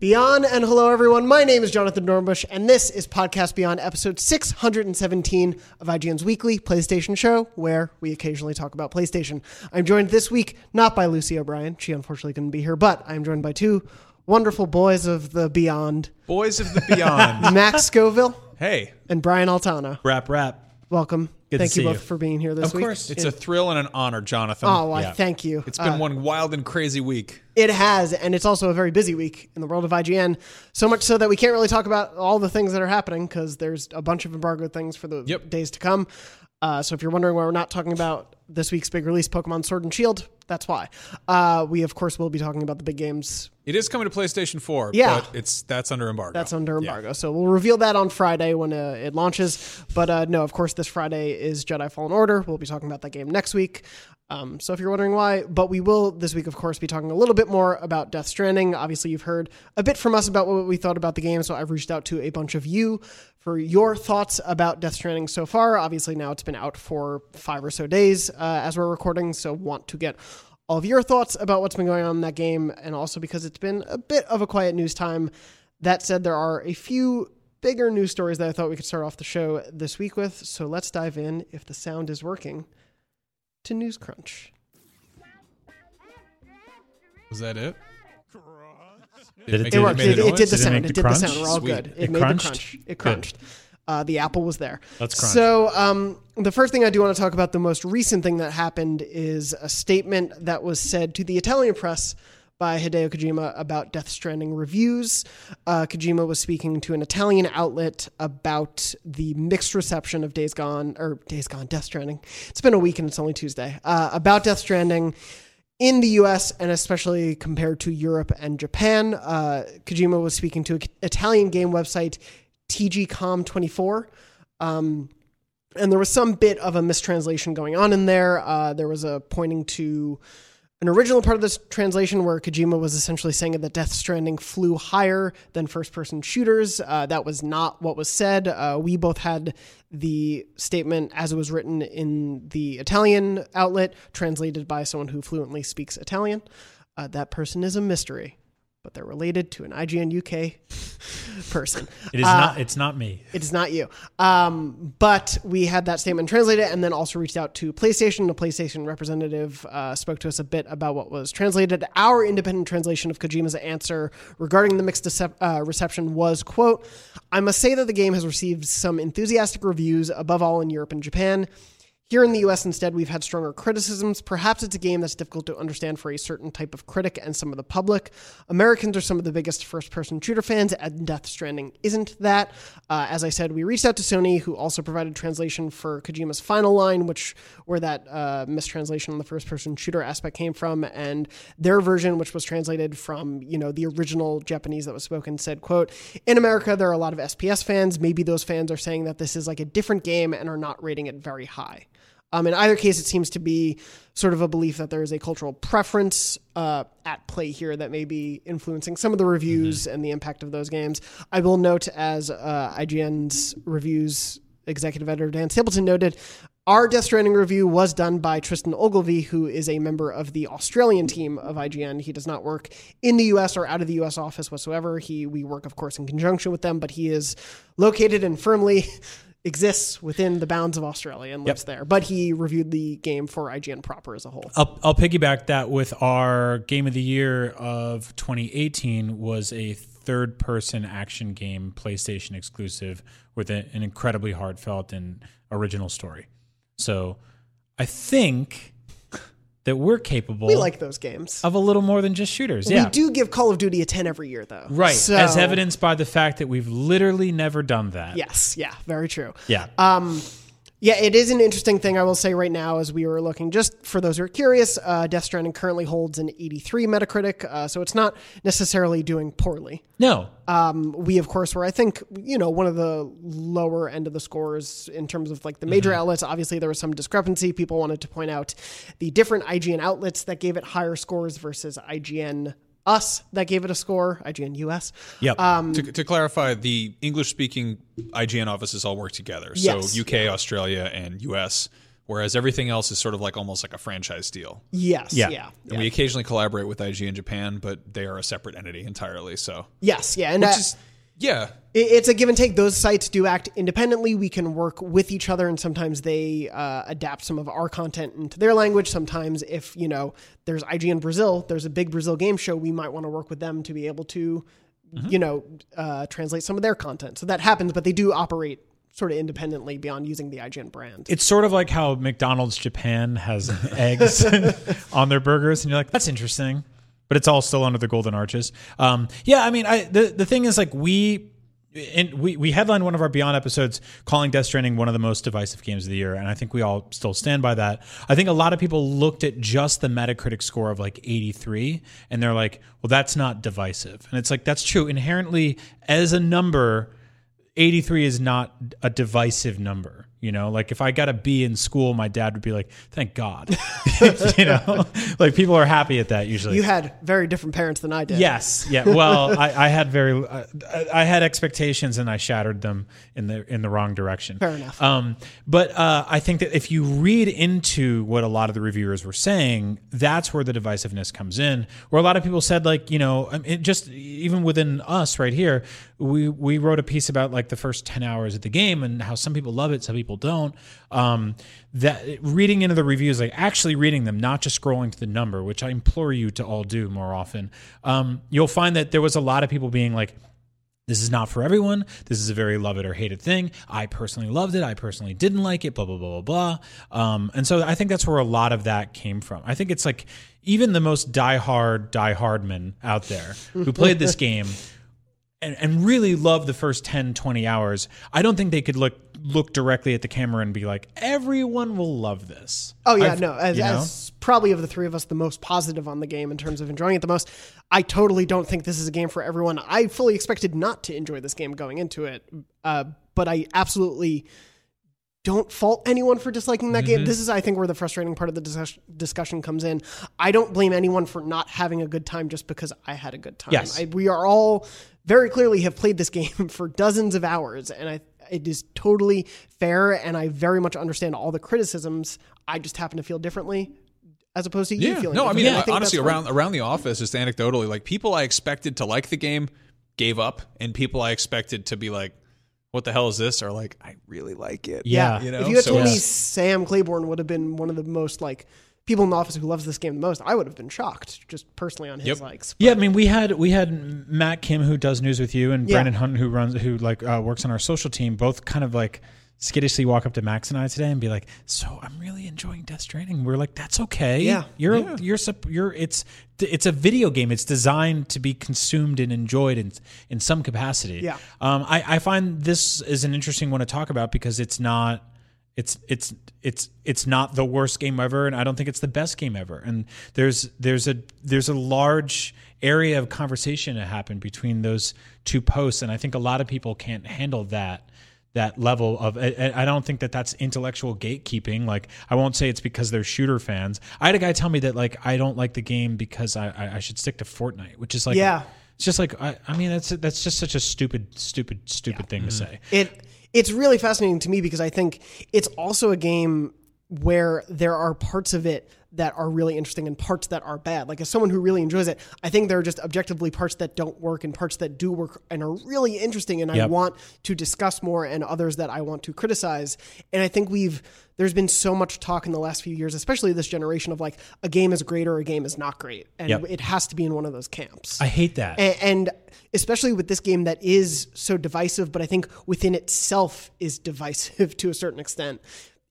Beyond and hello everyone. My name is Jonathan Dornbush, and this is Podcast Beyond, episode 617 of IGN's weekly PlayStation show, where we occasionally talk about PlayStation. I'm joined this week not by Lucy O'Brien; she unfortunately couldn't be here, but I'm joined by two wonderful boys of the Beyond, Boys of the Beyond. Max Scoville hey, and Brian Altano. Rap, rap. Welcome. Good to Thank you both you. for being here this Of week. Of course. it's a thrill and an honor, Jonathan. Oh, well, Yeah. thank you. It's been Uh, one wild and crazy week. It has, and it's also a very busy week in the world of IGN. So much so that we can't really talk about all the things that are happening because there's a bunch of embargo things for the Yep. days to come. Uh, so if you're wondering why we're not talking about this week's big release, Pokemon Sword and Shield, that's why. Uh, we of course will be talking about the big games. It is coming to PlayStation 4, Yeah. but it's that's under embargo. That's under embargo. So we'll reveal that on Friday when uh, it launches. But uh, no, of course, this Friday is Jedi Fallen Order. We'll be talking about that game next week. Um, so if you're wondering why, but we will this week, of course, be talking a little bit more about Death Stranding. Obviously, you've heard a bit from us about what we thought about the game. So I've reached out to a bunch of you for your thoughts about Death Stranding so far. Obviously, now it's been out for five or so days uh, as we're recording. So want to get all of your thoughts about what's been going on in that game, and also because it's been a bit of a quiet news time. That said, there are a few bigger news stories that I thought we could start off the show this week with. So let's dive in, if the sound is working, to News Crunch. Was that it? Did it- It it worked. made It, it did the Did it sound. It the did the sound. We're all Sweet. good. It, It made crunched? the crunch. It crunched. Uh, the apple was there. Let's crunch. So, um, the first thing I do want to talk about, the most recent thing that happened, is a statement that was said to the Italian press by Hideo Kojima about Death Stranding reviews. Uh, Kojima was speaking to an Italian outlet about the mixed reception of Days Gone, or Days Gone, Death Stranding. It's been a week and it's only Tuesday. Uh, about Death Stranding in the US and especially compared to Europe and Japan. Uh, Kojima was speaking to an Italian game website, TGCom24. Um, and there was some bit of a mistranslation going on in there. Uh, there was a pointing to an original part of this translation where Kojima was essentially saying that Death Stranding flew higher than first person shooters. Uh, that was not what was said. Uh, we both had the statement as it was written in the Italian outlet, translated by someone who fluently speaks Italian. Uh, that person is a mystery, but they're related to an IGN UK person. it is Uh, not. It's not me. it is not you. Um, but we had that statement translated and then also reached out to PlayStation. The PlayStation representative uh, spoke to us a bit about what was translated. Our independent translation of Kojima's answer regarding the mixed decep- uh, reception was, quote, I must say that the game has received some enthusiastic reviews, above all in Europe and Japan. Here in the US, instead, we've had stronger criticisms. Perhaps it's a game that's difficult to understand for a certain type of critic and some of the public. Americans are some of the biggest first person shooter fans, and Death Stranding isn't that. Uh, as I said, we reached out to Sony, who also provided translation for Kojima's final line, which where that uh, mistranslation on the first person shooter aspect came from, and their version, which was translated from you know the original Japanese that was spoken, said, "quote In America, there are a lot of FPS fans. Maybe those fans are saying that this is like a different game and are not rating it very high." Um, in either case, it seems to be sort of a belief that there is a cultural preference uh, at play here that may be influencing some of the reviews and the impact of those games. I will note, as uh, IGN's reviews executive editor Dan Stapleton noted, our Death Stranding review was done by Tristan Ogilvie, who is a member of the Australian team of IGN. He does not work in the US or out of the US office whatsoever. He we work, of course, in conjunction with them, but he is located and firmly exists within the bounds of Australia and lives there. But he reviewed the game for IGN proper as a whole. I'll, I'll piggyback that with our game of the year of 2018 was a third person action game, PlayStation exclusive, with an incredibly heartfelt and original story. So I think that we're capable We like those games. of a little more than just shooters. Yeah. We do give Call of Duty a 10 every year, though. Right. So- As evidenced by the fact that we've literally never done that. Yes. Yeah. Very true. Yeah. Um, yeah, it is an interesting thing I will say right now as we were looking. Just for those who are curious, uh, Death Stranding currently holds an 83 Metacritic, uh, so it's not necessarily doing poorly. no. Um, we, of course, were I think you know one of the lower end of the scores in terms of like the major outlets. Obviously, there was some discrepancy. People wanted to point out the different IGN outlets that gave it higher scores versus IGN us that gave it a score. IGN US. Yep. Um, To, to clarify, the English speaking IGN offices all work together. Yes. So UK, Australia, and US whereas everything else is sort of like almost like a franchise deal. Yes. Yeah. Yeah. And we occasionally collaborate with IGN Japan, but they are a separate entity entirely. So, Yes. Yeah. And which uh, is yeah, it's a give and take. Those sites do act independently. We can work with each other, and sometimes they uh, adapt some of our content into their language. Sometimes, if you know, there's IGN Brazil, there's a big Brazil game show, we might want to work with them to be able to, you know, uh, translate some of their content. So that happens, but they do operate sort of independently beyond using the IGN brand. It's sort of like how McDonald's Japan has eggs on their burgers, and you're like, that's interesting, but it's all still under the golden arches. Um, yeah, I mean, I the the thing is like we. And we, we headlined one of our Beyond episodes calling Death Stranding one of the most divisive games of the year. And I think we all still stand by that. I think a lot of people looked at just the Metacritic score of like 83 and they're like, well, that's not divisive. And it's like, that's true. Inherently, as a number, 83 is not a divisive number. You know, like if I got a B in school, my dad would be like, "Thank God." you know, like people are happy at that usually. You had very different parents than I did. Yes. Yeah. Well, I, I had very, I, I had expectations and I shattered them in the in the wrong direction. Fair enough. Um, but uh, I think that if you read into what a lot of the reviewers were saying, that's where the divisiveness comes in. Where a lot of people said, like, you know, I mean, just even within us right here, we we wrote a piece about like the first ten hours of the game and how some people love it, some people don't. Um, that reading into the reviews, like actually reading them, not just scrolling to the number, which I implore you to all do more often. Um, you'll find that there was a lot of people being like this is not for everyone. This is a very love it or hate it thing. I personally loved it. I personally didn't like it. Blah blah blah blah blah. Um, and so I think that's where a lot of that came from. I think it's like even the most diehard diehardmen out there who played this game and, and really love the first 10, 20 hours. I don't think they could look look directly at the camera and be like, everyone will love this. Oh yeah, I've- no. As, as probably of the three of us, the most positive on the game in terms of enjoying it the most. I totally don't think this is a game for everyone. I fully expected not to enjoy this game going into it, uh, but I absolutely don't fault anyone for disliking that Mm-hmm. game. This is, I think, where the frustrating part of the discuss- discussion comes in. I don't blame anyone for not having a good time just because I had a good time. Yes. I, we are all very clearly have played this game for dozens of hours, and I it is totally fair, and I very much understand all the criticisms. I just happen to feel differently. As opposed to you Yeah. feeling No, I mean, differently. Uh, think honestly, that's fine. around around the office, just anecdotally, like people I expected to like the game gave up, and people I expected to be like, "What the hell is this?" are like, "I really like it." Yeah. you know. if you had So told me Sam Claiborne would have been one of the most like people in the office who loves this game the most, I would have been shocked, just personally on his Yep. likes. Yeah, I mean, we had we had Matt Kim who does news with you, and Yeah. Brandon Hunt who runs who like uh, works on our social team. Both kind of like skittishly walk up to Max and I today and be like, "So I'm really enjoying Death Stranding." We're like, "That's okay. Yeah. you're you're you're it's it's a video game. It's designed to be consumed and enjoyed in in some capacity." Yeah. Um, I I find this is an interesting one to talk about because it's not it's it's it's it's not the worst game ever and i don't think it's the best game ever. And there's there's a there's a large area of conversation that happened between those two posts and i think a lot of people can't handle that that level of I, don't think that that's intellectual gatekeeping. Like i won't say it's because they're shooter fans. I had a guy tell me that like i don't like the game because i i, should stick to fortnite which is like Yeah. it's just like i, I mean that's that's just such a stupid stupid stupid thing to Mm-hmm. say. It it's really fascinating to me because I think it's also a game where there are parts of it that are really interesting and parts that are bad. Like as someone who really enjoys it, I think there are just objectively parts that don't work and parts that do work and are really interesting and I want to discuss more and others that I want to criticize. And I think we've there's been so much talk in the last few years, especially this generation of like a game is great or a game is not great. And Yep. it has to be in one of those camps. i hate that A- and especially with this game that is so divisive, but I think within itself is divisive to a certain extent.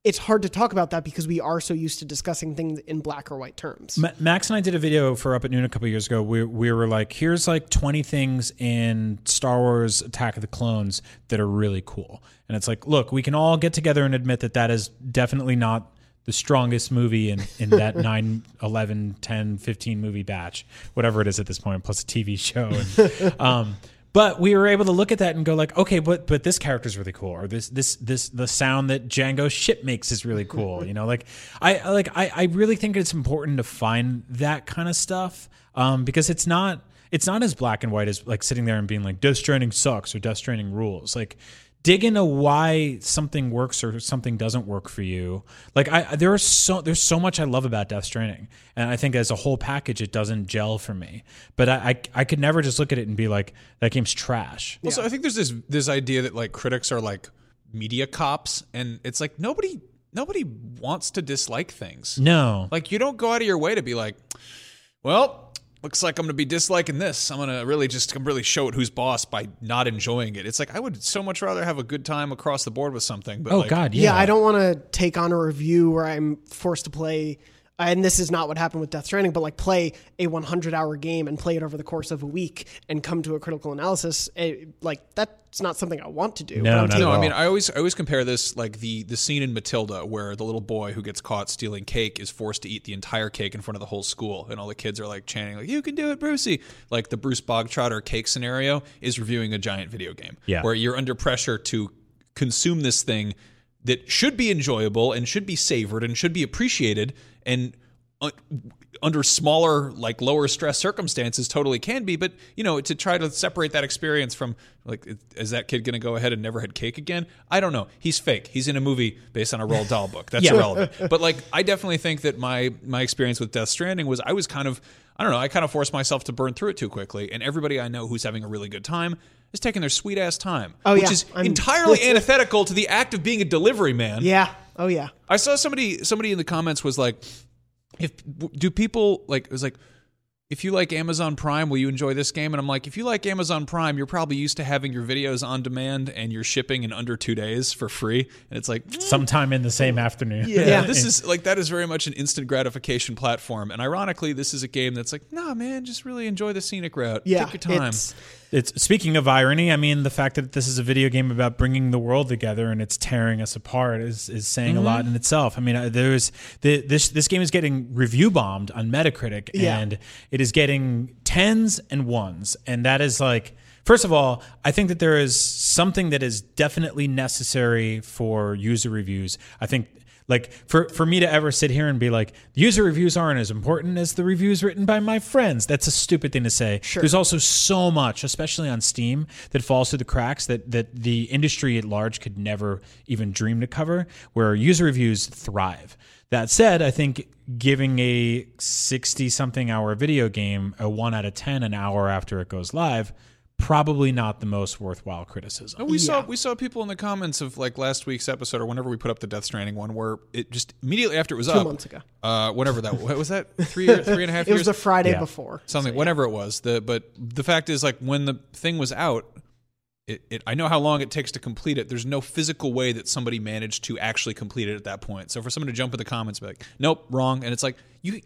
It's hard to talk about that because we are so used to discussing things in black or white terms. Ma- Max and I did a video for Up at Noon a couple years ago. We, we were like, here's like 20 things in Star Wars Attack of the Clones that are really cool. And it's like, look, we can all get together and admit that that is definitely not the strongest movie in, in that 9, 11, 10, 15 movie batch, whatever it is at this point, plus a TV show. And, um, but we were able to look at that and go like, okay, but but this character's really cool, or this this this the sound that Jango ship makes is really cool. You know, like I like I I really think it's important to find that kind of stuff um, because it's not it's not as black and white as like sitting there and being like Death Stranding sucks or Death Stranding rules. Like dig into why something works or something doesn't work for you. Like I there is so there's so much I love about Death Stranding, and I think as a whole package it doesn't gel for me. But I I, I could never just look at it and be like that game's trash. Also, I think there's this this idea that like critics are like media cops, and it's like nobody nobody wants to dislike things. No, Like you don't go out of your way to be like, well, looks like I'm going to be disliking this. I'm going to really just I'm really show it who's boss by not enjoying it. It's like I would so much rather have a good time across the board with something. But oh like, god, yeah, yeah, I don't want to take on a review where I'm forced to play. And this is not what happened with Death Stranding, but like play a 100 hour game and play it over the course of a week and come to a critical analysis. eh, like that's not something I want to do. No, But I'm not No, I mean, I always I always compare this like the the scene in Matilda where the little boy who gets caught stealing cake is forced to eat the entire cake in front of the whole school, and all the kids are like chanting like "You can do it, Brucey!" Like the Bruce Bogtrotter cake scenario is reviewing a giant video game, Yeah. where you're under pressure to consume this thing that should be enjoyable and should be savored and should be appreciated and. Uh, under smaller like lower stress circumstances totally can be but you know to try to separate that experience from like is that kid going to go ahead and never had cake again i don't know he's fake he's in a movie based on a Roald Dahl book that's Yeah. irrelevant but like i definitely think that my my experience with death stranding was i was kind of i don't know i kind of forced myself to burn through it too quickly and everybody i know who's having a really good time is taking their sweet ass time Oh, which yeah. is I'm- entirely antithetical to the act of being a delivery man yeah. Oh, yeah. I saw somebody somebody in the comments was like, if do people like it was like if you like Amazon Prime, will you enjoy this game? And I'm like, if you like Amazon Prime, you're probably used to having your videos on demand and you're shipping in under two days for free. And it's like, mm. sometime in the same afternoon. yeah, Yeah. this is like that is very much an instant gratification platform. And ironically, this is a game that's like, nah, man, just really enjoy the scenic route. Yeah. Take your time. It's, speaking of irony. I mean, the fact that this is a video game about bringing the world together and it's tearing us apart is, is saying a lot in itself. I mean, uh, there's the, this this game is getting review bombed on Metacritic, Yeah. and it is getting tens and ones, and that is like. First of all, I think that there is something that is definitely necessary for user reviews. I think like for for me to ever sit here and be like user reviews aren't as important as the reviews written by my friends. That's a stupid thing to say. There's also so much especially on steam that falls through the cracks that that the industry at large could never even dream to cover where user reviews thrive. That said i think giving a 60 something hour video game a 1 out of 10 an hour after it goes live probably not the most worthwhile criticism. And we saw we saw people in the comments of like last week's episode or whenever we put up the Death Stranding one, where it just immediately after it was Two up, months ago. uh, whatever that what was that? Three or three and a half it years? was the Friday Yeah. before. something whatever it was. The but the fact is like when the thing was out it, it i know how long it takes to complete it. There's no physical way that somebody managed to actually complete it at that point. So for someone to jump in the comments and be like nope wrong and it's like you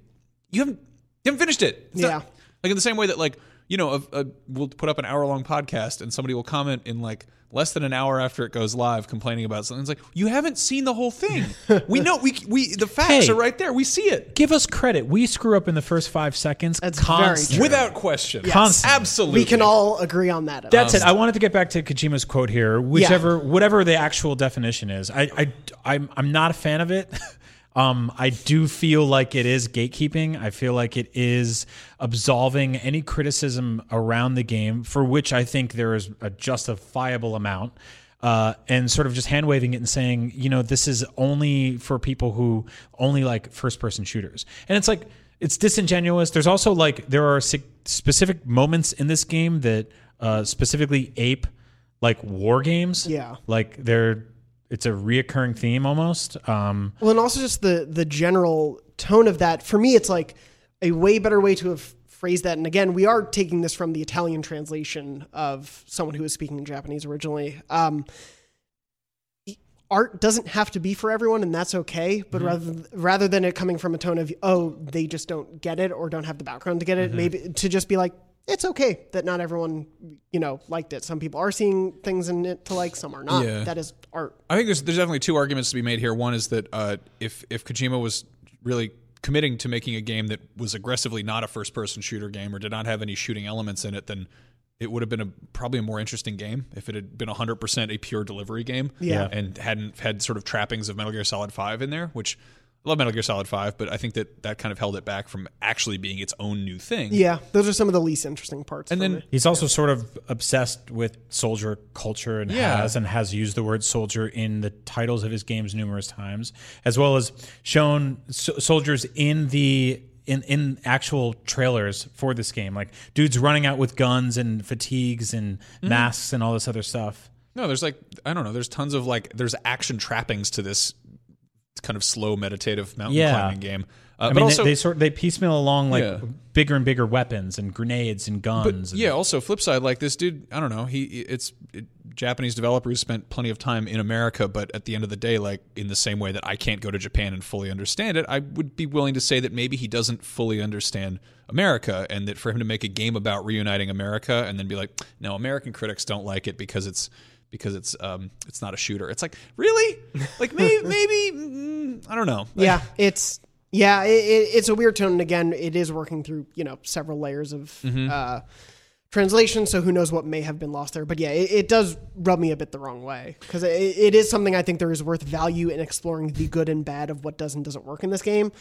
you haven't you haven't finished it. It's Yeah. not- like in the same way that like you know a, a, uh, we'll put up an hour long podcast and somebody will comment in like less than an hour after it goes live complaining about something it's like you haven't seen the whole thing we know we we the facts Hey. are right there we see it give us credit we screw up in the first five seconds That's very constantly. true. without question Constantly. absolutely We can all agree on that. That's it. I wanted to get back to Kojima's quote here, whichever, whatever the actual definition is. I, I, I'm, I'm not a fan of it. Um, I do feel like it is gatekeeping. I feel like it is absolving any criticism around the game for which I think there is a justifiable amount. Uh, and sort of just hand waving it and saying, you know, this is only for people who only like first person shooters. And it's like, it's disingenuous. There's also like, there are specific moments in this game that uh, specifically ape like war games. Yeah. Like they're, it's a reoccurring theme almost. Um, Well, and also just the the general tone of that. For me, it's like a way better way to have phrased that. And again, we are taking this from the Italian translation of someone who was speaking Japanese originally. Um, art doesn't have to be for everyone, and that's okay. But rather rather than it coming from a tone of oh they just don't get it or don't have the background to get it, maybe to just be like. It's okay that not everyone, you know, liked it. Some people are seeing things in it to like, some are not. Yeah. That is art. I think there's there's definitely two arguments to be made here. One is that uh, if if Kojima was really committing to making a game that was aggressively not a first person shooter game or did not have any shooting elements in it, then it would have been a probably a more interesting game if it had been 100% a pure delivery game Yeah. and hadn't had sort of trappings of Metal Gear Solid 5 in there, which I love Metal Gear Solid Five, but I think that that kind of held it back from actually being its own new thing. Yeah, those are some of the least interesting parts. And for then me. He's also sort of obsessed with soldier culture and Yeah. has and has used the word soldier in the titles of his games numerous times, as well as shown so- soldiers in the in in actual trailers for this game, like dudes running out with guns and fatigues and Mm-hmm. masks and all this other stuff. No, there's like I don't know. There's tons of like there's action trappings to this kind of slow meditative mountain Yeah. climbing game. Uh, I but mean, also, they, they sort they piecemeal along like Yeah. bigger and bigger weapons and grenades and but guns. and- yeah. Also, flip side, like this dude, I don't know. He it's it, Japanese developers spent plenty of time in America, but at the end of the day, like in the same way that I can't go to Japan and fully understand it, I would be willing to say that maybe he doesn't fully understand America, and that for him to make a game about reuniting America and then be like, no, American critics don't like it because it's because it's um it's not a shooter. It's like really, like maybe maybe mm, I don't know. Like, yeah, it's yeah, it, it, it's a weird tone. And again, it is working through you know several layers of Mm-hmm. uh, translation. So who knows what may have been lost there? But yeah, it, it does rub me a bit the wrong way because it, it is something I think there is worth value in exploring the good and bad of what does and doesn't work in this game.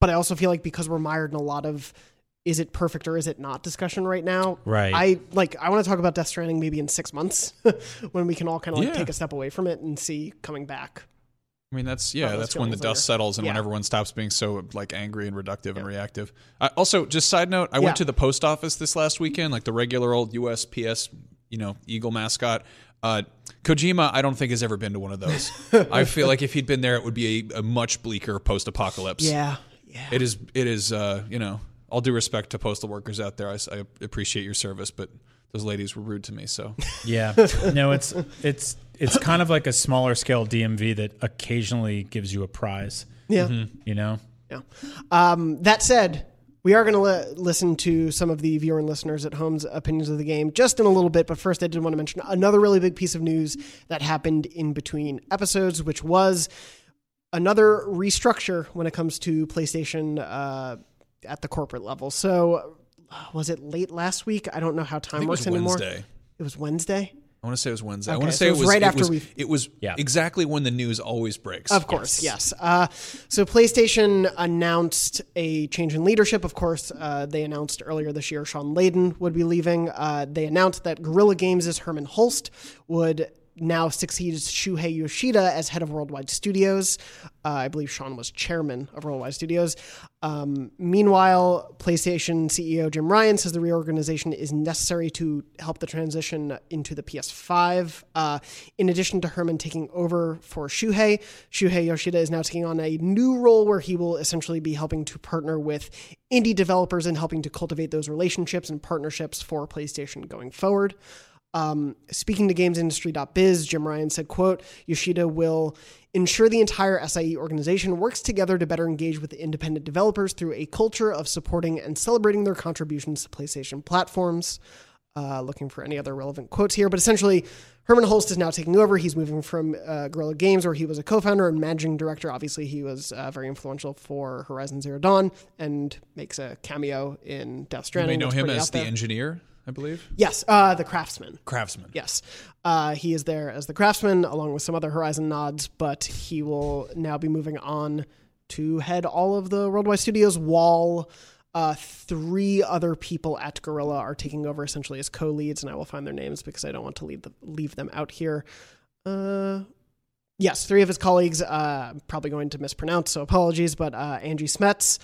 But I also feel like because we're mired in a lot of is it perfect or is it not discussion right now. Right. I like I want to talk about Death Stranding maybe in six months when we can all kind of like Yeah. take a step away from it and see coming back. I mean, that's yeah, that's when the feelings dust settles and when everyone stops being so like angry and reductive and reactive. I, also, just side note, I Yeah. went to the post office this last weekend, like the regular old USPS, you know, Eagle mascot. Uh, Kojima, I don't think has ever been to one of those. I feel like if he'd been there, it would be a, a much bleaker post-apocalypse. Yeah, yeah. It is. It is. Uh, you know, all due respect to postal workers out there, I appreciate your service, but those ladies were rude to me. So Yeah. No, it's it's it's kind of like a smaller scale DMV that occasionally gives you a prize. Yeah. You know. Yeah. Um, that said, we are going to li- listen to some of the viewer and listeners at home's opinions of the game just in a little bit. But first, I did want to mention another really big piece of news that happened in between episodes, which was another restructure when it comes to PlayStation uh, at the corporate level. So, uh, was it late last week? I don't know how I time think it works was anymore. Wednesday. It was Wednesday. I want to say it was Wednesday. I want to say it it was was right it after was, we've- It was Yeah. exactly when the news always breaks. Of course, yes. Uh, so PlayStation announced a change in leadership. Of course, uh, they announced earlier this year Shawn Layden would be leaving. Uh, they announced that Guerrilla Games' Hermen Hulst would now succeeds Shuhei Yoshida as head of Worldwide Studios. Uh, I believe Shawn was chairman of Worldwide Studios. Um, meanwhile, PlayStation CEO Jim Ryan says the reorganization is necessary to help the transition into the PS5. Uh, in addition to Hermen taking over for Shuhei, Shuhei Yoshida is now taking on a new role where he will essentially be helping to partner with indie developers and helping to cultivate those relationships and partnerships for PlayStation going forward. Um, speaking to GamesIndustry.biz, Jim Ryan said, quote, Yoshida will ensure the entire SIE organization works together to better engage with independent developers through a culture of supporting and celebrating their contributions to PlayStation platforms. Uh, looking for any other relevant quotes here, but essentially, Hermen Hulst is now taking over. He's moving from uh, Guerrilla Games, where he was a co-founder and managing director. Obviously, he was uh, very influential for Horizon Zero Dawn and makes a cameo in Death Stranding. You may know him as the engineer, I believe. Yes, uh, the craftsman. Craftsman. Yes. Uh, he is there as the craftsman along with some other Horizon nods, but he will now be moving on to head all of the Worldwide Studios while uh, three other people at Guerrilla are taking over essentially as co leads, and I will find their names because I don't want to leave, the, leave them out here. Uh, yes, three of his colleagues, uh, I'm probably going to mispronounce, so apologies, but uh, Angie Smets,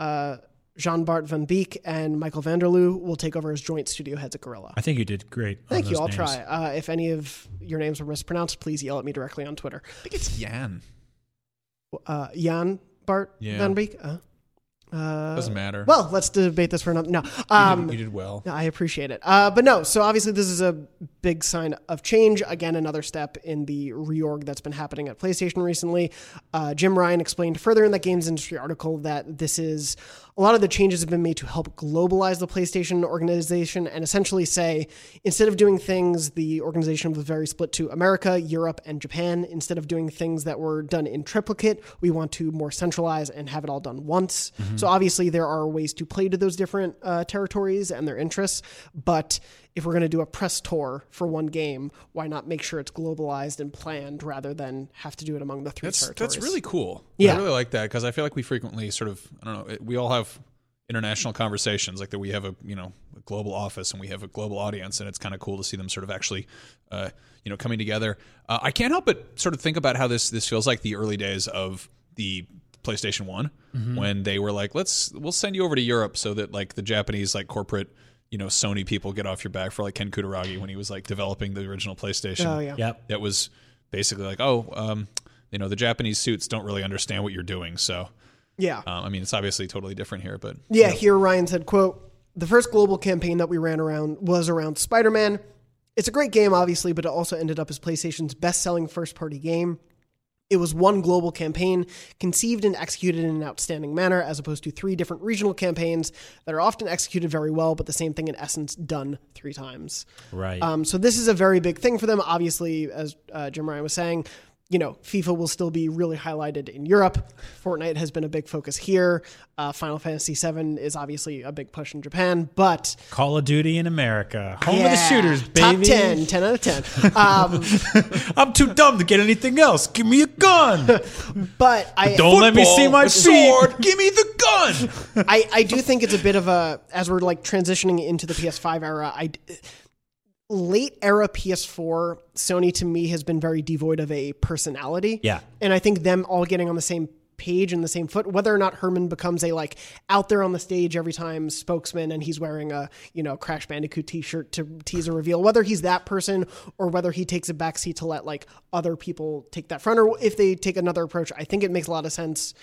uh, Jean Bart Van Beek, and Michael Vanderloo will take over as joint studio heads at Guerrilla. I think you did great. on Thank you. I'll names. try. Uh, if any of your names were mispronounced, please yell at me directly on Twitter. I think it's Jan. Uh, Jan Bart Yeah. Van Beek. Uh, uh, Doesn't matter. Well, let's debate this for another. No. you, Um, did, you did well. I appreciate it. Uh, but no, so obviously this is a big sign of change. Again, another step in the reorg that's been happening at PlayStation recently. Uh, Jim Ryan explained further in that games industry article that this is a lot of the changes have been made to help globalize the PlayStation organization and essentially say instead of doing things, the organization was very split to America, Europe, and Japan. Instead of doing things that were done in triplicate, we want to more centralize and have it all done once. So obviously there are ways to play to those different uh, territories and their interests. But if we're going to do a press tour for one game, why not make sure it's globalized and planned rather than have to do it among the three That's territories? that's really cool. Yeah. I really like that because I feel like we frequently sort of I don't know, we all have international conversations like that we have a you know a global office and we have a global audience and it's kind of cool to see them sort of actually uh, you know coming together. Uh, I can't help but sort of think about how this this feels like the early days of the PlayStation One when they were like let's we'll send you over to Europe so that like the Japanese like corporate you know Sony people get off your back for like Ken Kutaragi when he was like developing the original PlayStation Oh yeah. Yep. that was basically like, oh, um, you know, the Japanese suits don't really understand what you're doing. So, Yeah. um, I mean, it's obviously totally different here, but Yeah, here Ryan said, quote, the first global campaign that we ran around was around Spider-Man. It's a great game, obviously, but it also ended up as PlayStation's best-selling first-party game. It was one global campaign, conceived and executed in an outstanding manner, as opposed to three different regional campaigns that are often executed very well, but the same thing in essence done three times. Right. Um, so this is a very big thing for them. Obviously, as uh, Jim Ryan was saying, you know, FIFA will still be really highlighted in Europe. Fortnite has been a big focus here. Uh, Final Fantasy VII is obviously a big push in Japan, but Call of Duty in America. Home of the yeah, shooters, top baby. 10, 10 out of 10. Um, I'm too dumb to get anything else. Give me a gun. but I Don't let me see my a sword. Give me the gun. I, I do think it's a bit of a as we're like transitioning into the PS5 era. I late era PS4 Sony to me has been very devoid of a personality. Yeah. and I think them all getting on the same page and the same foot whether or not Hermen becomes a like out there on the stage every time spokesman and he's wearing a you know Crash Bandicoot t-shirt to tease a reveal whether he's that person or whether he takes a backseat to let like other people take that front or if they take another approach I think it makes a lot of sense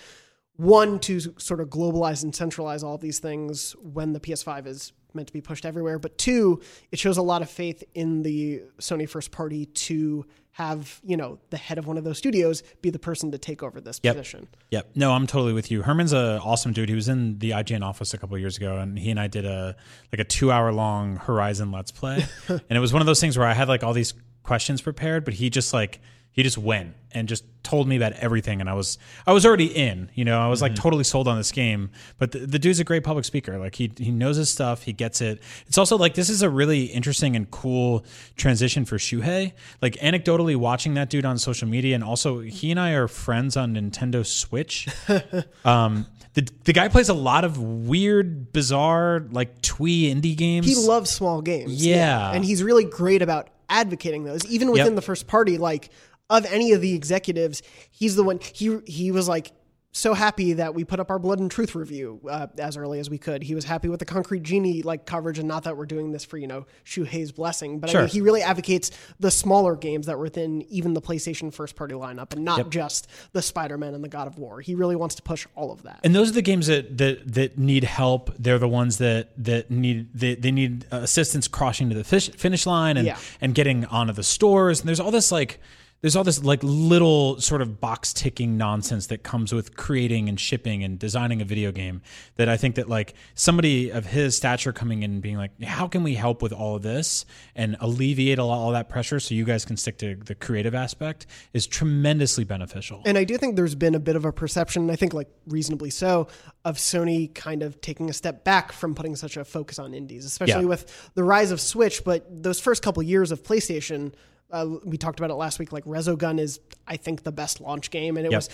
one to sort of globalize and centralize all of these things when the PS5 is meant to be pushed everywhere, but two, it shows a lot of faith in the Sony first party to have you know the head of one of those studios be the person to take over this Yep. position. Yep. No, I'm totally with you. Hermen's an awesome dude. He was in the IGN office a couple of years ago, and he and I did a like a two hour long Horizon Let's Play, and it was one of those things where I had like all these questions prepared, but he just like he just went and just told me about everything, and I was I was already in. You know, I was like totally sold on this game. But the, the dude's a great public speaker. Like he he knows his stuff. He gets it. It's also like this is a really interesting and cool transition for Shuhei. Like anecdotally watching that dude on social media, and also he and I are friends on Nintendo Switch. Um, the the guy plays a lot of weird, bizarre, like twee indie games. He loves small games, Yeah. and he's really great about advocating those, even within Yep. the first party. Like of any of the executives, he's the one. He he was like so happy that we put up our Blood and Truth review uh, as early as we could. He was happy with the Concrete Genie like coverage, and not that we're doing this for you know Shuhei's blessing, but I mean, he really advocates the smaller games that were within even the PlayStation first party lineup, and not just the Spider Man and the God of War. He really wants to push all of that. and those are the games that, that that need help. They're the ones that that need they, they need assistance crossing to the fish, finish line and Yeah. and getting onto the stores. And there's all this like there's all this like little sort of box ticking nonsense that comes with creating and shipping and designing a video game that I think that like somebody of his stature coming in and being like, how can we help with all of this and alleviate all, all that pressure so you guys can stick to the creative aspect is tremendously beneficial. And I do think there's been a bit of a perception, I think like reasonably so, of Sony kind of taking a step back from putting such a focus on indies, especially Yeah. with the rise of Switch. But those first couple years of PlayStation, uh, we talked about it last week. Like Resogun is, I think, the best launch game, and it Yep. was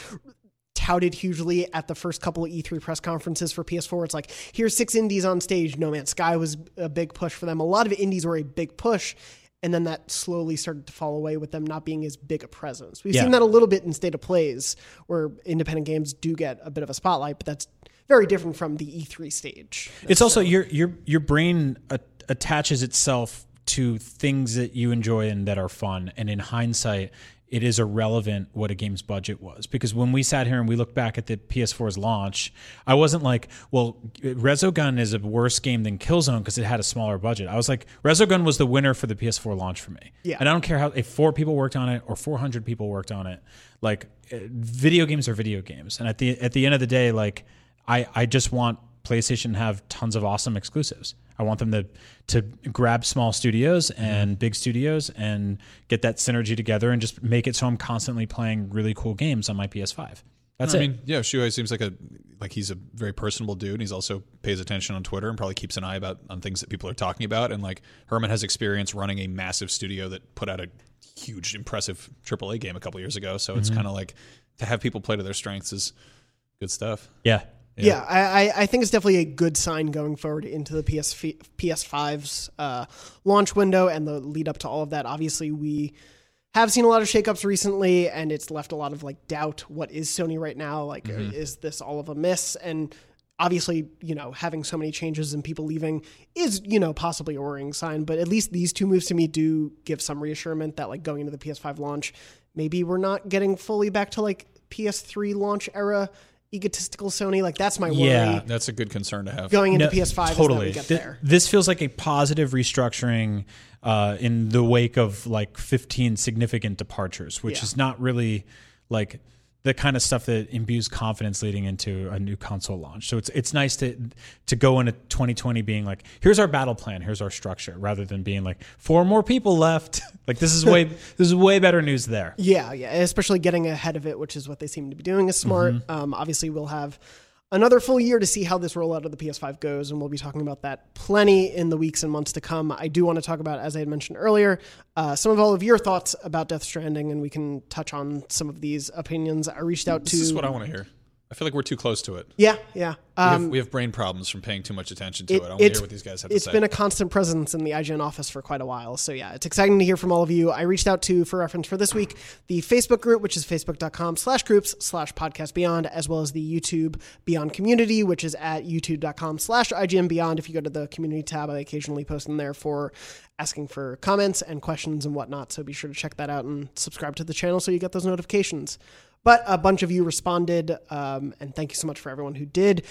touted hugely at the first couple of E3 press conferences for PS4. It's like here's six indies on stage. No Man's Sky was a big push for them. A lot of indies were a big push. And then that slowly started to fall away with them not being as big a presence. We've Yeah. seen that a little bit in State of Plays, where independent games do get a bit of a spotlight, but that's very different from the E3 stage. It's also your your your brain attaches itself to things that you enjoy and that are fun. And in hindsight, it is irrelevant what a game's budget was because when we sat here and we looked back at the PS4's launch, I wasn't like, well, Resogun is a worse game than Killzone because it had a smaller budget. I was like, Resogun was the winner for the PS4 launch for me. Yeah. And I don't care how if four people worked on it or 400 people worked on it. Like, uh, video games are video games, and at the at the end of the day, like, I I just want PlayStation to have tons of awesome exclusives. I want them to to grab small studios and big studios and get that synergy together and just make it so I'm constantly playing really cool games on my PS5. That's I it. mean, yeah, Shuhei seems like a like he's a very personable dude. And he's also pays attention on Twitter and probably keeps an eye about on things that people are talking about. And like Hermen has experience running a massive studio that put out a huge, impressive AAA game a couple years ago. So Mm-hmm. it's kind of like to have people play to their strengths is good stuff. yeah. Yeah, I, I- I think it's definitely a good sign going forward into the PS PS5's uh, launch window and the lead up to all of that. Obviously, we have seen a lot of shakeups recently, and it's left a lot of like doubt. What is Sony right now? Like, uh, is this all of a miss? And obviously, you know, having so many changes and people leaving is you know possibly a worrying sign. But at least these two moves to me do give some reassurance that like going into the PS5 launch, maybe we're not getting fully back to like PS3 launch era egotistical Sony. Like that's my worry Yeah. That's a good concern to have. going into No, PS5 is that totally. we get Th- there. This feels like a positive restructuring uh, in the wake of like 15 significant departures, which Yeah. is not really like the kind of stuff that imbues confidence leading into a new console launch. So it's it's nice to to go into 2020 being like, here's our battle plan, here's our structure, rather than being like four more people left. like this is way this is way better news there. Yeah, yeah, especially getting ahead of it, which is what they seem to be doing is smart. Mm-hmm. Um, obviously, we'll have another full year to see how this rollout of the PS5 goes, and we'll be talking about that plenty in the weeks and months to come. I do want to talk about, as I had mentioned earlier, uh, some of all of your thoughts about Death Stranding, and we can touch on some of these opinions. I reached out to. This is what I want to hear. I feel like we're too close to it. yeah, yeah. We, have, Um, we have brain problems from paying too much attention to it. it- I want to hear what these guys have to it's say. been a constant presence in the IGN office for quite a while. So yeah, it's exciting to hear from all of you. I reached out to, for reference for this week, the Facebook group, which is facebook.com slash groups slash podcast beyond, as well as the YouTube Beyond community, which is at youtube.com slash IGN Beyond. If you go to the community tab, I occasionally post in there for asking for comments and questions and whatnot. So be sure to check that out and subscribe to the channel so you get those notifications. But a bunch of you responded, um, and thank you so much for everyone who did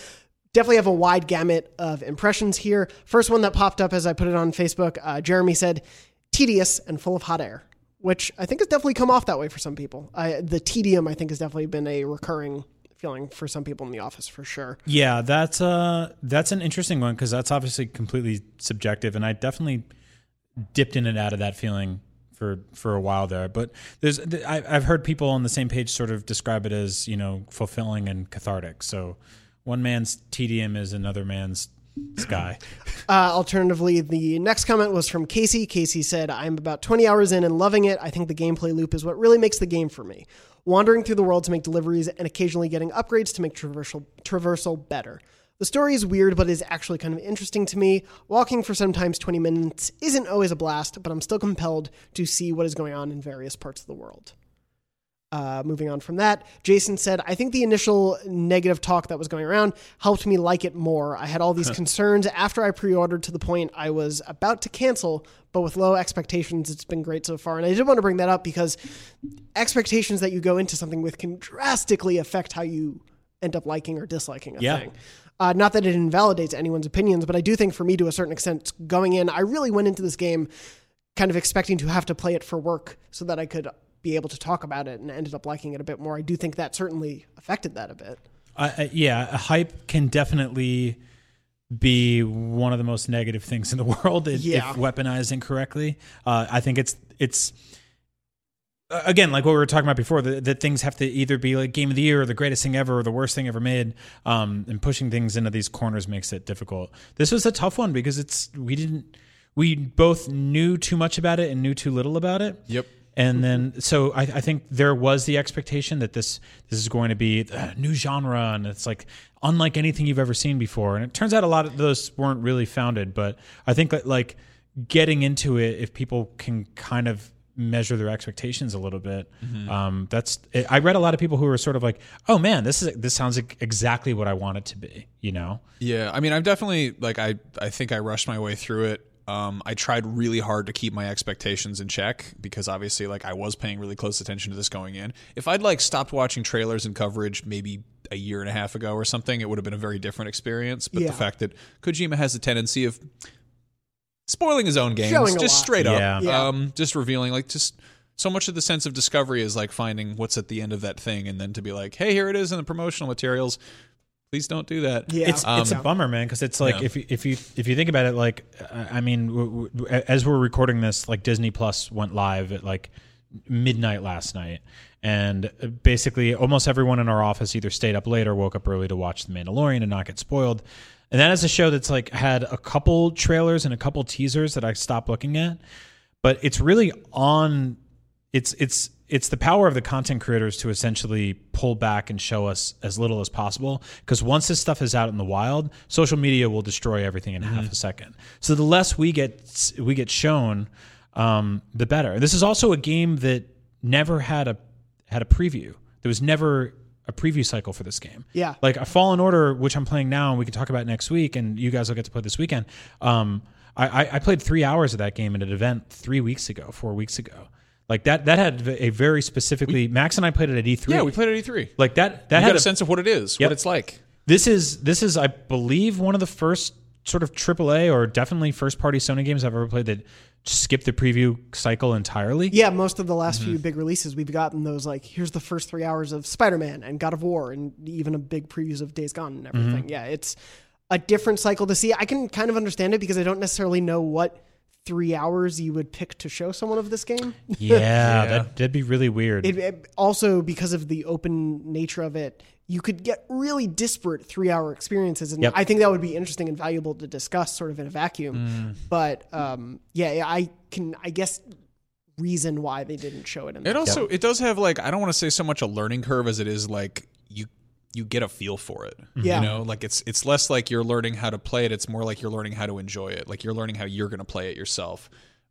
definitely have a wide gamut of impressions here. First one that popped up as I put it on Facebook, uh, Jeremy said, tedious and full of hot air, which I think has definitely come off that way for some people. I, the tedium, I think, has definitely been a recurring feeling for some people in the office for sure. Yeah, that's uh that's an interesting one because that's obviously completely subjective, and I definitely dipped in and out of that feeling for for a while there. But there's I, I've heard people on the same page sort of describe it as you know fulfilling and cathartic. So one man's tedium is another man's sky. Uh, alternatively, the next comment was from Casey. Casey said, I'm about 20 hours in and loving it. I think the gameplay loop is what really makes the game for me. Wandering through the world to make deliveries and occasionally getting upgrades to make traversal, traversal better. The story is weird, but is actually kind of interesting to me. Walking for sometimes 20 minutes isn't always a blast, but I'm still compelled to see what is going on in various parts of the world. Uh, moving on from that, Jason said, I think the initial negative talk that was going around helped me like it more. I had all these concerns after I pre ordered to the point I was about to cancel, but with low expectations, it's been great so far. And I did want to bring that up because expectations that you go into something with can drastically affect how you end up liking or disliking a Yeah. thing. Uh, not that it invalidates anyone's opinions, but I do think for me, to a certain extent, going in, I really went into this game kind of expecting to have to play it for work so that I could be able to talk about it and ended up liking it a bit more. I do think that certainly affected that a bit. I, I, yeah, hype can definitely be one of the most negative things in the world if, Yeah. if weaponized incorrectly. Uh, I think it's it's uh, again like what we were talking about before that, things have to either be like game of the year or the greatest thing ever or the worst thing ever made. Um, and pushing things into these corners makes it difficult. This was a tough one because it's we didn't we both knew too much about it and knew too little about it. Yep. And then, so I, I think there was the expectation that this this is going to be a new genre, and it's like unlike anything you've ever seen before. And it turns out a lot of those weren't really founded. But I think that like getting into it, if people can kind of measure their expectations a little bit, um, that's. I read a lot of people who were sort of like, "Oh man, this is this sounds like exactly what I want it to be," you know. Yeah, I mean, I'm definitely like I. I think I rushed my way through it. Um, I tried really hard to keep my expectations in check because obviously, like, I was paying really close attention to this going in. If I'd like stopped watching trailers and coverage maybe a year and a half ago or something, it would have been a very different experience. But Yeah. the fact that Kojima has a tendency of spoiling his own games, Showing just lot. straight up, Yeah. um, just revealing like just. So much of the sense of discovery is like finding what's at the end of that thing, and then to be like, "Hey, here it is in the promotional materials." Please don't do that. Yeah. it's it's a Um, bummer, man, because it's like yeah. if you, if you if you think about it, like uh, I mean, w- w- as we're recording this, like Disney Plus went live at like midnight last night. And uh, basically, almost everyone in our office either stayed up late or woke up early to watch The Mandalorian and not get spoiled. And that is a show that's like had a couple trailers and a couple teasers that I stopped looking at, but it's really on. It's it's it's the power of the content creators to essentially pull back and show us as little as possible because once this stuff is out in the wild social media will destroy everything in half a second. So the less we get we get shown um, the better. This is also a game that never had a had a preview. There was never a preview cycle for this game Yeah. like a fallen order which i'm playing now and we can talk about next week and you guys will get to play this weekend um, I, I- I played three hours of that game at an event three weeks ago four weeks ago like that that had a very specifically max and i played it at e3 Yeah, we played at E3. like that that You had got a, a sense of what it is, Yep. what it's like. this is this is i believe one of the first sort of aaa or definitely first party sony games i've ever played that skipped the preview cycle entirely Yeah, most of the last Mm-hmm. few big releases, we've gotten those like here's the first three hours of Spider Man and God of War, and even a big previews of Days Gone and everything. Mm-hmm. Yeah, it's a different cycle to see. I can kind of understand it because I don't necessarily know what three hours you would pick to show someone of this game. yeah, That, that'd be really weird It, it- also because of the open nature of it, you could get really disparate three hour experiences, and Yep. I think that would be interesting and valuable to discuss, sort of in a vacuum. Mm. But um, yeah, yeah, I can, I guess, reason why they didn't show it in. It the also it does have like I don't want to say so much a learning curve as it is like you you get a feel for it. Yeah. You know, like it's it's less like you're learning how to play it, it's more like you're learning how to enjoy it. Like you're learning how you're going to play it yourself.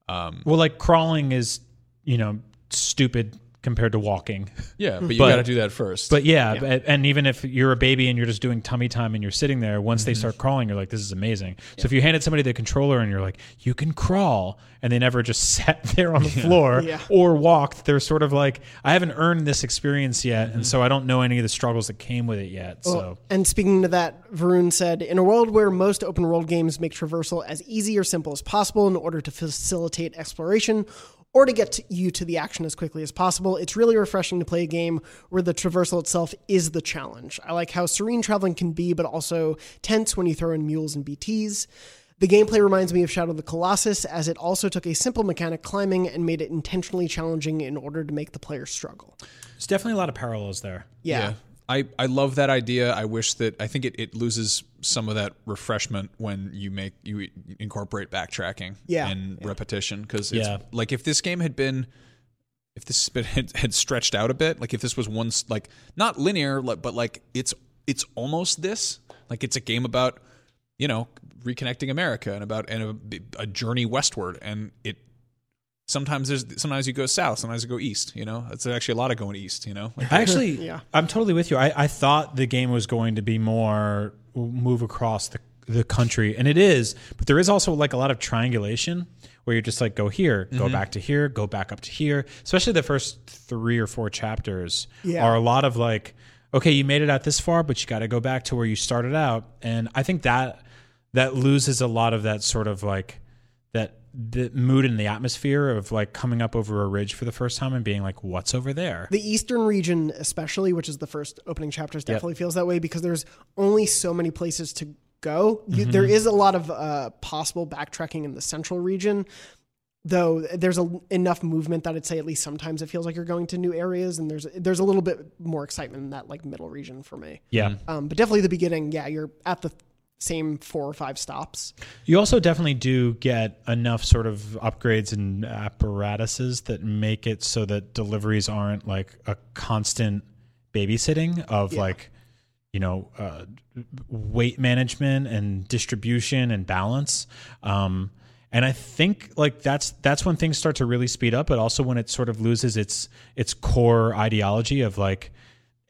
Um well like crawling is you know stupid compared to walking yeah, but you got to do that first. But yeah, but- and even if you're a baby and you're just doing tummy time and you're sitting there, once they mm-hmm. start crawling, you're like, this is amazing. So if you handed somebody the controller and you're like, you can crawl, and they never just sat there on the floor Yeah. or walked, they're sort of like, I haven't earned this experience yet, and mm-hmm. so I don't know any of the struggles that came with it yet. So And speaking to that, Varun said, in a world where most open world games make traversal as easy or simple as possible in order to facilitate exploration or to get to you to the action as quickly as possible, it's really refreshing to play a game where the traversal itself is the challenge. I like how serene traveling can be, but also tense when you throw in mules and BTs. The gameplay reminds me of Shadow of the Colossus, as it also took a simple mechanic climbing and made it intentionally challenging in order to make the player struggle. there's definitely a lot of parallels there. Yeah. I, I love that idea. I wish that I think it, it loses some of that refreshment when you make you incorporate backtracking Yeah. and repetition because Yeah. like if this game had been if this been, had, had stretched out a bit like if this was one like not linear but like it's it's almost this like it's a game about you know reconnecting America and about and a, a journey westward and it sometimes there's sometimes you go south sometimes you go east you know it's actually a lot of going east you know like I actually, Yeah. I'm totally with you. I, I thought the game was going to be more move across the, the country, and it is, but there is also like a lot of triangulation where you're just like, go here, go mm-hmm. back to here, go back up to here. Especially the first three or four chapters Yeah. are a lot of like, okay, you made it out this far, but you got to go back to where you started out. And I think that that loses a lot of that sort of like that the mood and the atmosphere of like coming up over a ridge for the first time and being like, what's over there? The eastern region, especially, which is the first opening chapters, definitely feels that way because there's only so many places to go. You, there is a lot of uh, possible backtracking in the central region, though. There's a, enough movement that I'd say at least sometimes it feels like you're going to new areas, and there's there's a little bit more excitement in that like middle region for me. Yeah. Um, but definitely the beginning, yeah, you're at the same four or five stops. You also definitely do get enough sort of upgrades and apparatuses that make it so that deliveries aren't like a constant babysitting of like, you know, uh, weight management and distribution and balance. Um, and I think like that's that's when things start to really speed up, but also when it sort of loses its its core ideology of like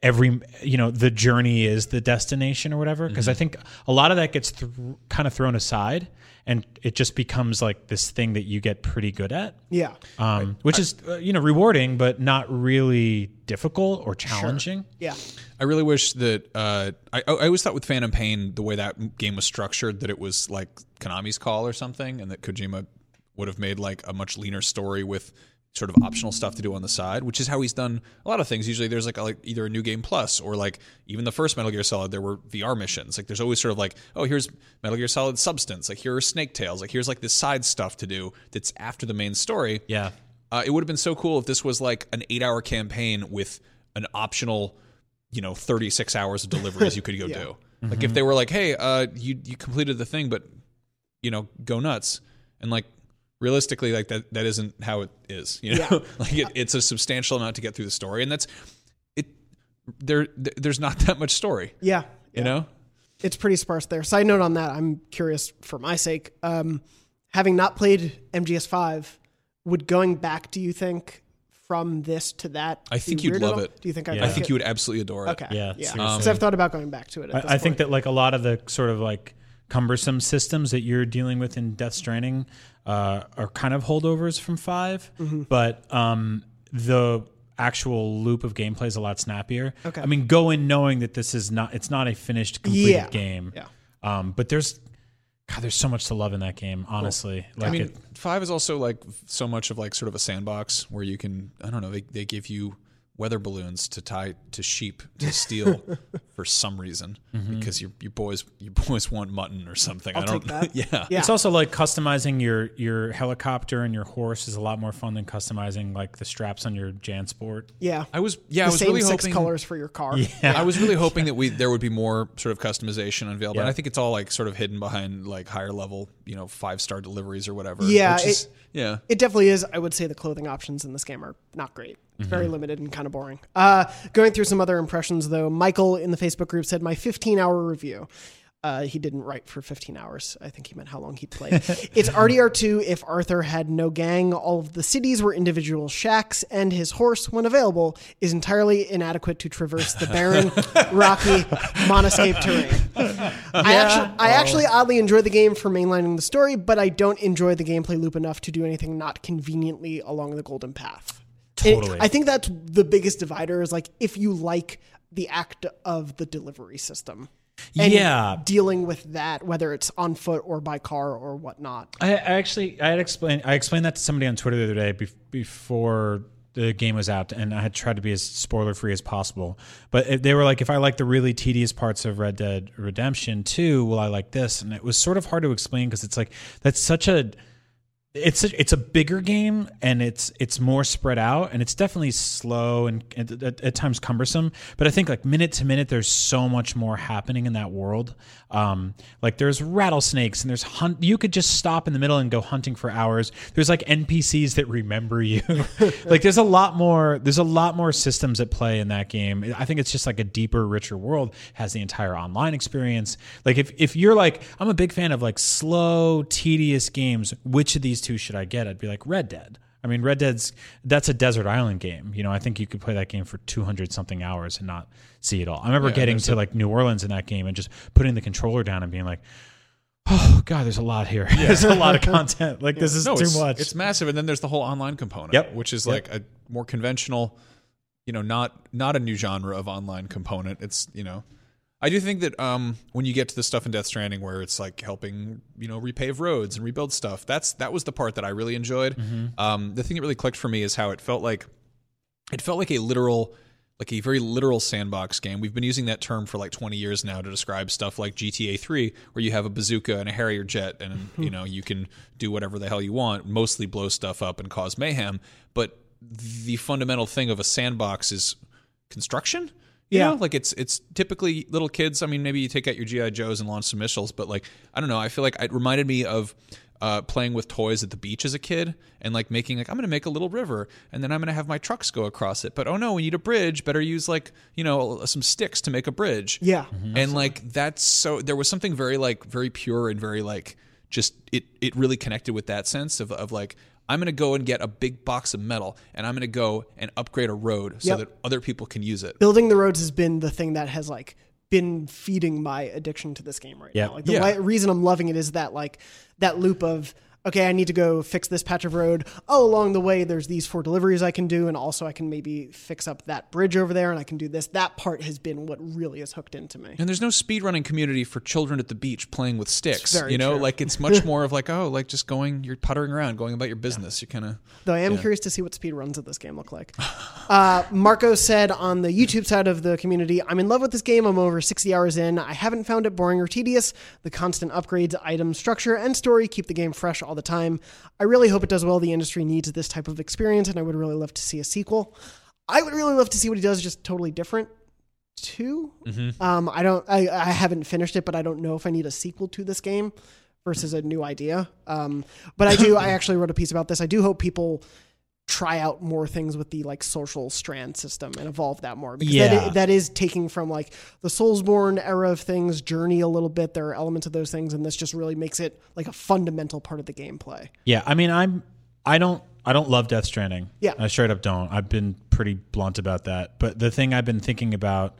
every you know the journey is the destination or whatever because i think a lot of that gets th- kind of thrown aside and it just becomes like this thing that you get pretty good at. Yeah. um, which is uh, you know rewarding but not really difficult or challenging. Yeah. I really wish that uh, I, I always thought with Phantom Pain the way that game was structured that it was like Konami's call or something, and that Kojima would have made like a much leaner story with sort of optional stuff to do on the side, which is how he's done a lot of things. Usually there's like a, like either a new game plus or like even the first Metal Gear Solid there were VR missions. Like there's always sort of like oh here's Metal Gear Solid Substance, like here are Snake Tales, like here's like this side stuff to do that's after the main story. yeah Uh, it would have been so cool if this was like an eight-hour campaign with an optional, you know, thirty-six hours of deliveries you could go do. Like if they were like, "Hey, uh, you you completed the thing, but you know, go nuts," and like realistically, like that that isn't how it is. You know, Yeah. like it, it's a substantial amount to get through the story, and that's it. There, there's not that much story. Yeah. You know, it's pretty sparse there. Side note on that, I'm curious for my sake. Um, having not played MGS5, would going back, do you think, from this to that? I think you'd weird at love it. Do you think I'd Yeah. I think it? you would absolutely adore it. Okay. Yeah, Yeah. seriously. Because I've thought about going back to it. At I, this I think that like a lot of the sort of like cumbersome systems that you're dealing with in Death Stranding uh, are kind of holdovers from 5 Mm-hmm. but um, the actual loop of gameplay is a lot snappier. Okay. I mean, go in knowing that this is not it's not a finished completed Yeah. game. Yeah. Um, but there's God, there's so much to love in that game. Honestly, like I mean, it, five is also like so much of like sort of a sandbox where you can I don't know they they give you weather balloons to tie to sheep to steal for some reason mm-hmm. because your your boys your boys want mutton or something. I I'll don't take that. yeah. Yeah. It's also like customizing your your helicopter and your horse is a lot more fun than customizing like the straps on your Jansport. yeah. I was yeah I was same really six hoping colors for your car. Yeah, I was really hoping that we there would be more sort of customization available. Yeah. And I think it's all like sort of hidden behind like higher level, you know, five star deliveries or whatever. Yeah, which is, yeah. It definitely is. I would say the clothing options in this game are not great. It's very Mm-hmm. limited and kind of boring. Uh, going through some other impressions, though, Michael in the Facebook group said, My 15 hour review. Uh, he didn't write for 15 hours. I think he meant how long he played. it's RDR2 if Arthur had no gang. All of the cities were individual shacks, and his horse, when available, is entirely inadequate to traverse the barren, rocky, monoscape terrain. I actually, I actually oddly enjoy the game for mainlining the story, but I don't enjoy the gameplay loop enough to do anything not conveniently along the golden path. It- I think that's the biggest divider is like if you like the act of the delivery system. And Yeah. dealing with that, whether it's on foot or by car or whatnot. I, I actually I had explained I explained that to somebody on Twitter the other day bef- before the game was out, and I had tried to be as spoiler free as possible. But they were like, if I like the really tedious parts of Red Dead Redemption 2, will I like this? And it was sort of hard to explain because it's like that's such a it's a, it's a bigger game and it's it's more spread out and it's definitely slow and, at, at times cumbersome. But i think like minute to minute there's so much more happening in that world. Um, like there's rattlesnakes and there's hunt you could just stop in the middle and go hunting for hours. There's like npcs that remember you. Like there's a lot more there's a lot more systems at play in that game. I think it's just like a deeper richer world has the entire online experience. Like if, if you're like i'm a big fan of like slow tedious games. Which of these two should i get? I'd be like red dead. I mean red dead's that's a desert island game. You know i think you could play that game for 200 something hours and not see it all. I remember getting to like new orleans in that game and just putting the controller down and being like oh god there's a lot here. There's a lot of content. Like this is No, too it's, much. It's massive, and then there's the whole online component, Yep. which is Yep. like a more conventional, you know, not not a new genre of online component. It's you know, I do think that um, when you get to the stuff in Death Stranding where it's like helping you know repave roads and rebuild stuff, that's that was the part that I really enjoyed. Mm-hmm. Um, the thing that really clicked for me is how it felt like it felt like a literal like a very literal sandbox game. We've been using that term for like 20 years now to describe stuff like GTA 3 where you have a bazooka and a Harrier jet and you know you can do whatever the hell you want, mostly blow stuff up and cause mayhem, but the fundamental thing of a sandbox is construction. You Yeah. know, like it's it's typically little kids. I mean, maybe you take out your GI Joes and launch some missiles, but like I don't know. I feel like it reminded me of uh, playing with toys at the beach as a kid and like making like I'm going to make a little river and then I'm going to have my trucks go across it. But oh no, we need a bridge. Better use like you know some sticks to make a bridge. Yeah. and like that's so there was something very like very pure and very like just it it really connected with that sense of of like. I'm going to go and get a big box of metal and I'm going to go and upgrade a road so Yep. that other people can use it. building the roads has been the thing that has like been feeding my addiction to this game right Yep. now. Like the Yeah. reason I'm loving it is that like that loop of okay, I need to go fix this patch of road. Oh, along the way there's these four deliveries I can do and also I can maybe fix up that bridge over there and I can do this. That part has been what really has hooked into me. And there's no speedrunning community for children at the beach playing with sticks. You know, true. like it's much more of like, oh, like just going, you're puttering around, going about your business. You're kind of. Though I am curious to see what speed runs of this game look like. Uh, Marco said on the YouTube side of the community, I'm in love with this game. I'm over 60 hours in. I haven't found it boring or tedious. The constant upgrades, item structure, and story keep the game fresh all the time. I really hope it does well. The industry needs this type of experience, and I would really love to see a sequel. I would really love to see what he does just totally different too. Um, I don't. I, I haven't finished it, but I don't know if I need a sequel to this game versus a new idea. Um, but I do. I actually wrote a piece about this. I do hope people try out more things with the like social strand system and evolve that more because Yeah. i- that is taking from like the Soulsborne era of things, Journey a little bit. There are elements of those things, and this just really makes it like a fundamental part of the gameplay. Yeah, I mean, I'm I don't I don't love Death Stranding. Yeah. I straight up don't. I've been pretty blunt about that. But the thing I've been thinking about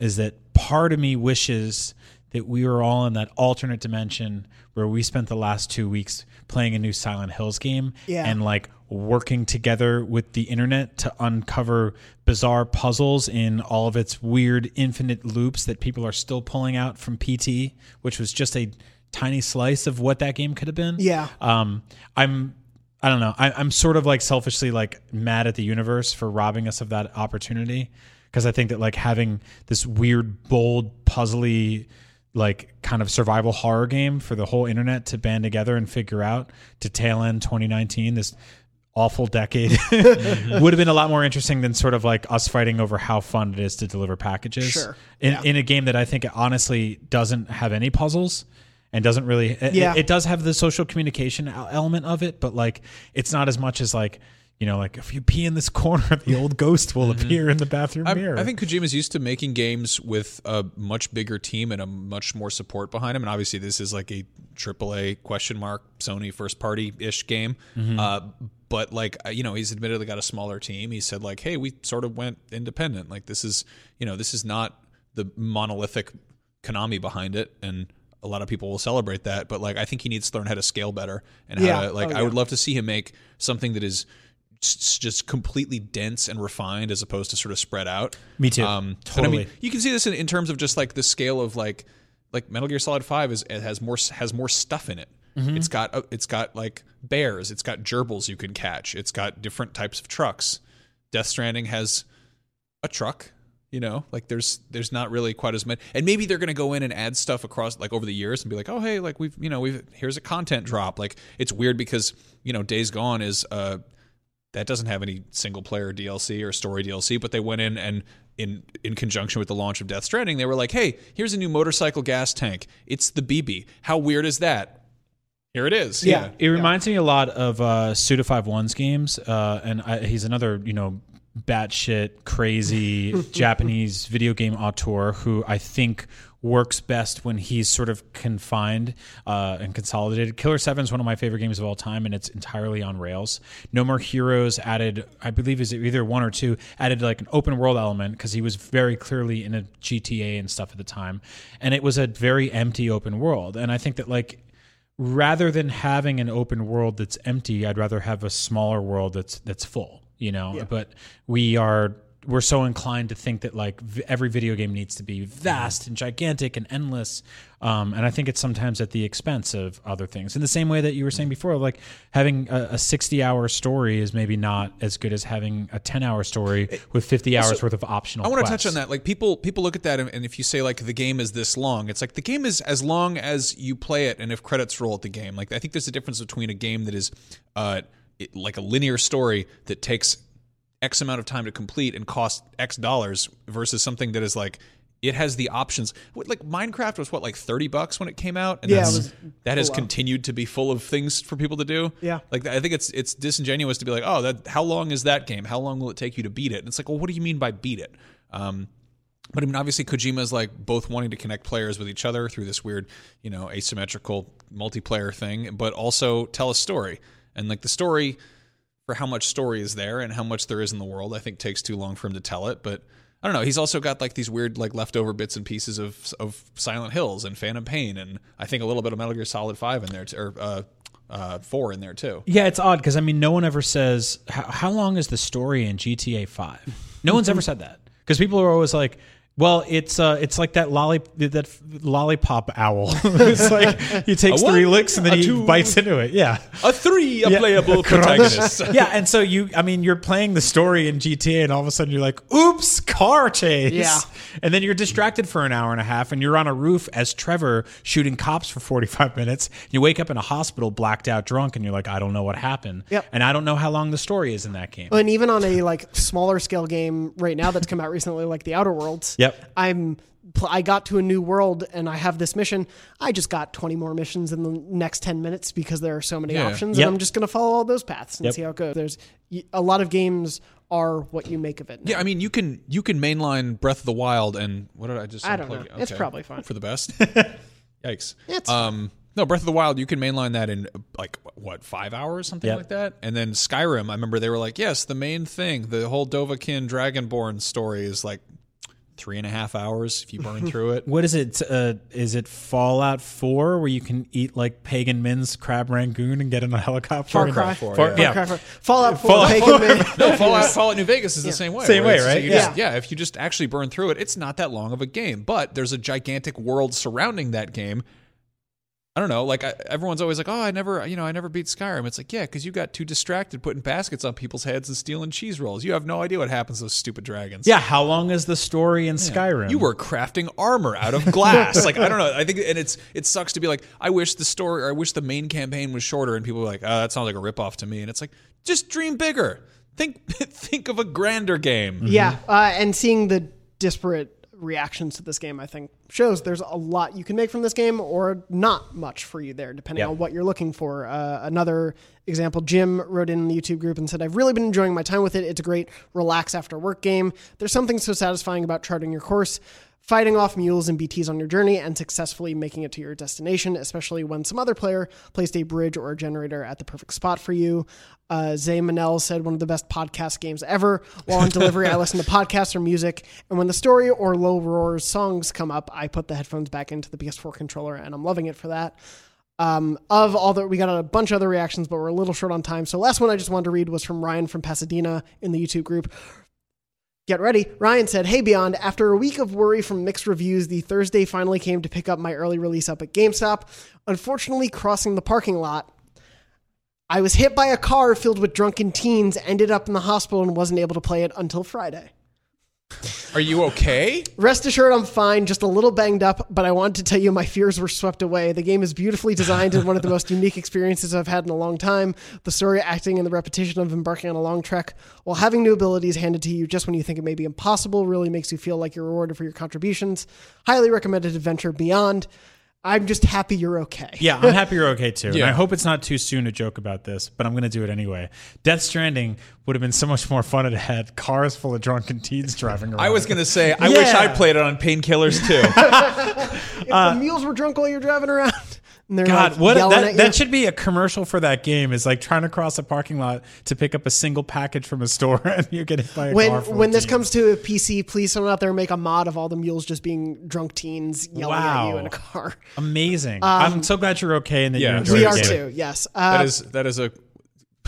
is that part of me wishes that we were all in that alternate dimension where we spent the last two weeks playing a new Silent Hills game Yeah. and like working together with the internet to uncover bizarre puzzles in all of its weird infinite loops that people are still pulling out from PT, which was just a tiny slice of what that game could have been. Yeah. Um, I'm, I don't know. I, I'm sort of like selfishly like mad at the universe for robbing us of that opportunity because I think that like having this weird, bold, puzzly, like kind of survival horror game for the whole internet to band together and figure out to tail end 2019 this awful decade mm-hmm. would have been a lot more interesting than sort of like us fighting over how fun it is to deliver packages Sure. in, Yeah. in a game that I think honestly doesn't have any puzzles and doesn't really Yeah. it, it does have the social communication element of it but like it's not as much as like you know like if you pee in this corner the old ghost will appear in the bathroom I, mirror I think Kojima's used to making games with a much bigger team and a much more support behind him. And obviously, this is like a AAA question mark Sony first party ish game. Uh, but like uh, you know, he's admittedly got a smaller team. He said like, hey, we sort of went independent. Like this is you know this is not the monolithic Konami behind it and. A lot of people will celebrate that, but like I think he needs to learn how to scale better and how Yeah. to like. Oh, I would love to see him make something that is s- just completely dense and refined as opposed to sort of spread out. Me too. Um, Totally. I mean, you can see this in, in terms of just like the scale of like like Metal Gear Solid Five is it has more has more stuff in it. Mm-hmm. It's got uh, it's got like bears. It's got gerbils you can catch. It's got different types of trucks. Death Stranding has a truck. You know, like there's there's not really quite as many, and maybe they're going to go in and add stuff across like over the years and be like, oh hey, like we've you know we've here's a content drop. Like it's weird because you know Days Gone is uh that doesn't have any single player DLC or story DLC, but they went in and in in conjunction with the launch of Death Stranding, they were like, "Hey, here's a new motorcycle gas tank. It's the BB. How weird is that?" Here it is. Yeah. It reminds me a lot of uh, Suda Five One's games, uh, and I, he's another you know batshit crazy Japanese video game auteur who I think works best when he's sort of confined uh, and consolidated. Killer Seven is one of my favorite games of all time, and it's entirely on rails. No More Heroes added, I believe, is either one or two added like an open world element because he was very clearly in a GTA and stuff at the time, and it was a very empty open world. And I think that like rather than having an open world that's empty, I'd rather have a smaller world that's that's full. You know, but we are we're so inclined to think that like v- every video game needs to be vast and gigantic and endless, um, and I think it's sometimes at the expense of other things. In the same way that you were saying before, like having a, a sixty-hour story is maybe not as good as having a ten-hour story with fifty hours worth of optional. I want to touch on that. Like people, people look at that, and, and if you say like the game is this long, it's like the game is as long as you play it, and if credits roll at the game. Like I think there's a difference between a game that is, uh, it, like a linear story that takes X amount of time to complete and cost X dollars versus something that is like it has the options. Like Minecraft was what like thirty bucks when it came out, and Yeah, that's- that has continued to be full of things for people to do. Yeah. like I think it's it's disingenuous to be like, oh, that how long is that game? How long will it take you to beat it? And it's like, well, what do you mean by beat it? Um, but I mean, obviously, Kojima's like both wanting to connect players with each other through this weird, you know, asymmetrical multiplayer thing, but also tell a story. And like the story, for how much story is there and how much there is in the world, I think takes too long for him to tell it. But I don't know. He's also got like these weird, like leftover bits and pieces of of Silent Hills and Phantom Pain, and I think a little bit of Metal Gear Solid Five in there, t- or uh, uh, Four in there too. Yeah, it's odd because I mean, no one ever says how, how long is the story in GTA Five. No one's ever said that because people are always like, Well, it's uh, it's like that lolly that lollipop owl. it's like he takes A three licks and then he two. bites into it. Yeah, A three, a Yeah. playable Crunch. protagonist. yeah, and so you, I mean, you're playing the story in GTA, and all of a sudden you're like, "Oops, car chase!" Yeah. and then you're distracted for an hour and a half, and you're on a roof as Trevor shooting cops for 45 minutes. You wake up in a hospital, blacked out, drunk, and you're like, "I don't know what happened," Yep. and I don't know how long the story is in that game. And even on a like smaller scale game right now that's come out recently, like the Outer Worlds. Yep. I'm I got to a new world and I have this mission. I just got 20 more missions in the next 10 minutes because there are so many Yeah. options, Yep. and I'm just gonna follow all those paths and Yep. see how it goes. There's a lot of games are what you make of it. now. Yeah, I mean, you can you can mainline Breath of the Wild, and what did I just? I don't know. It's probably fine. for the best. Yikes. It's um, no, Breath of the Wild, you can mainline that in like what five hours, something Yep. like that. And then Skyrim, I remember they were like, yes, the main thing, the whole Dovahkiin Dragonborn story is like three and a half hours if you burn through it. What is it? Uh, is it Fallout 4 where you can eat like Pagan Min's crab rangoon and get in a helicopter? Far Cry. Far, Far- yeah. yeah. Far Cry- Fallout 4, Fallout Pagan Man. No, Fallout, Fallout New Vegas is the same way. Same where way, it's- right? you just- Yeah. yeah, if you just actually burn through it, it's not that long of a game. But there's a gigantic world surrounding that game. I don't know. Like I, everyone's always like, "Oh, I never, you know, I never beat Skyrim." It's like, yeah, because you got too distracted putting baskets on people's heads and stealing cheese rolls. You have no idea what happens to those stupid dragons. Yeah, how long is the story in Skyrim? You were crafting armor out of glass. like I don't know. I think and it's it sucks to be like I wish the story or I wish the main campaign was shorter and people are like, "Oh, that sounds like a ripoff to me." And it's like, just dream bigger. Think think of a grander game. Yeah, uh, and seeing the disparate reactions to this game, I think shows there's a lot you can make from this game, or not much for you there, depending Yeah. on what you're looking for. Uh, another example, Jim wrote in the YouTube group and said, "I've really been enjoying my time with it. It's a great relax after work game. There's something so satisfying about charting your course." Fighting off mules and BTs on your journey and successfully making it to your destination, especially when some other player placed a bridge or a generator at the perfect spot for you. Uh, Zay Manel said one of the best podcast games ever. While on delivery, I listen to podcasts or music, and when the story or Low Roar's songs come up, I put the headphones back into the PS4 controller, and I'm loving it for that. Um, of all that, we got a bunch of other reactions, but we're a little short on time. So last one I just wanted to read was from Ryan from Pasadena in the YouTube group. Get ready. Ryan said, Hey Beyond, after a week of worry from mixed reviews, the Thursday finally came to pick up my early release up at GameStop. Unfortunately, crossing the parking lot, I was hit by a car filled with drunken teens, ended up in the hospital, and wasn't able to play it until Friday. Are you okay? Rest assured, I'm fine, just a little banged up, but I wanted to tell you my fears were swept away. The game is beautifully designed and one of the most unique experiences I've had in a long time. The story, acting, and the repetition of embarking on a long trek while having new abilities handed to you just when you think it may be impossible really makes you feel like you're rewarded for your contributions. Highly recommended adventure beyond. I'm just happy you're okay. Yeah, I'm happy you're okay too. And Yeah. I hope it's not too soon to joke about this, but I'm going to do it anyway. Death Stranding would have been so much more fun if it had cars full of drunken teens driving around. I was gonna say I wish Yeah. I played it on painkillers too. If the mules were drunk while you're driving around, and they're God, like what that, that should be a commercial for that game. Is like trying to cross a parking lot to pick up a single package from a store, and you get hit by a when car. full when this comes to a PC, please someone out there make a mod of all the mules just being drunk teens yelling at you Wow. in a car. amazing. I'm so glad you're okay and that Yeah, you enjoyed We the are game. too. Yes. Uh, that is that is a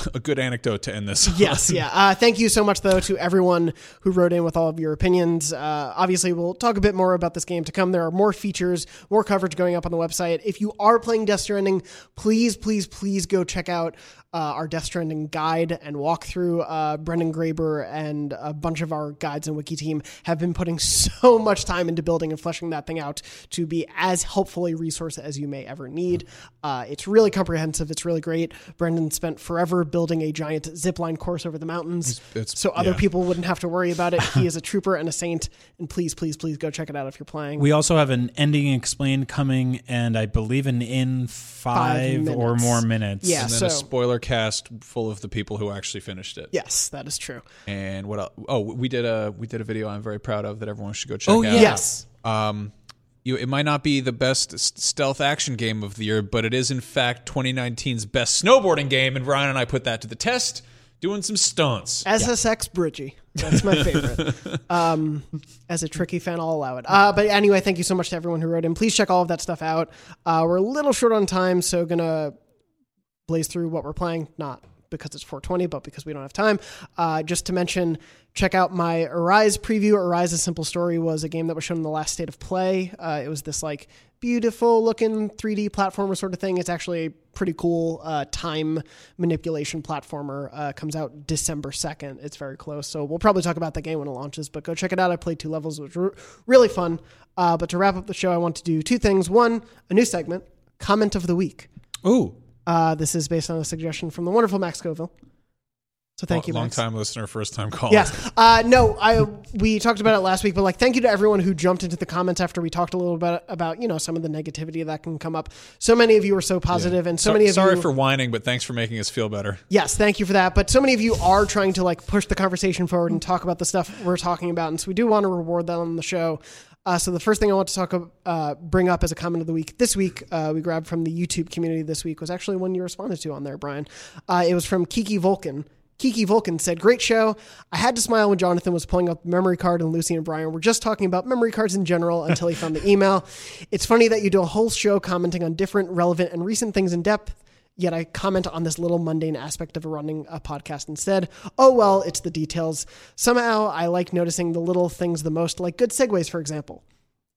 a good anecdote to end this. on. Yes, yeah. Uh, thank you so much, though, to everyone who wrote in with all of your opinions. Uh, obviously, we'll talk a bit more about this game to come. There are more features, more coverage going up on the website. If you are playing Death Stranding, please, please, please go check out uh, our Death Stranding guide and walkthrough. Uh, Brendan Graeber and a bunch of our guides and wiki team have been putting so much time into building and fleshing that thing out to be as helpful a resource as you may ever need. Uh, it's really comprehensive. It's really great. Brendan spent forever building a giant zipline course over the mountains it's- so other yeah. people wouldn't have to worry about it. He is a trooper and a saint. And please, please, please go check it out if you're playing. We also have an ending explained coming, and I believe an in five, Five or more minutes. Yeah. And then a So- spoiler cast full of the people who actually finished it. yes, that is true. And what else? Oh, we did a we did a video I'm very proud of that everyone should go check Oh, out. yeah. Yes. Um, you, it might not be the best stealth action game of the year, but it is in fact 2019's best snowboarding game, and Ryan and I put that to the test, doing some stunts. SSX Bridgie. That's my favorite. um, as a tricky fan, I'll allow it. Uh, but anyway, thank you so much to everyone who wrote in. Please check all of that stuff out. Uh, we're a little short on time, so gonna blaze through what we're playing. Not because it's 420, but because we don't have time. Uh, just to mention, check out my Arise preview. Arise: A Simple Story was a game that was shown in the last state of play. Uh, it was this like beautiful looking 3D platformer sort of thing. It's actually a pretty cool uh, time manipulation platformer. Uh, comes out December 2nd. It's very close. So we'll probably talk about that game when it launches, but go check it out. I played two levels, which were really fun. Uh, but to wrap up the show, I want to do two things. One, a new segment, comment of the week. Ooh. Uh, this is based on a suggestion from the wonderful Max Scoville. So thank you, Long time listener, first time caller. Yes. Uh, no, I we talked about it last week, but like, thank you to everyone who jumped into the comments after we talked a little bit about you know some of the negativity that can come up. So many of you are so positive, and so So- many of sorry you. for whining, but thanks for making us feel better. yes, thank you for that. But so many of you are trying to like push the conversation forward and talk about the stuff we're talking about, and so we do want to reward that on the show. Uh, so the first thing I want to talk uh, bring up as a comment of the week this week, uh, we grabbed from the YouTube community this week was actually one you responded to on there, Brian. Uh, it was from Kiki Vulcan. Kiki Vulcan said, Great show. I had to smile when Jonathan was pulling up the memory card and Lucy and Brian were just talking about memory cards in general until he found the email. It's funny that you do a whole show commenting on different, relevant, and recent things in depth. Yet I comment on this little mundane aspect of running a podcast instead. Oh well, it's the details. Somehow I like noticing the little things the most, like good segues, for example.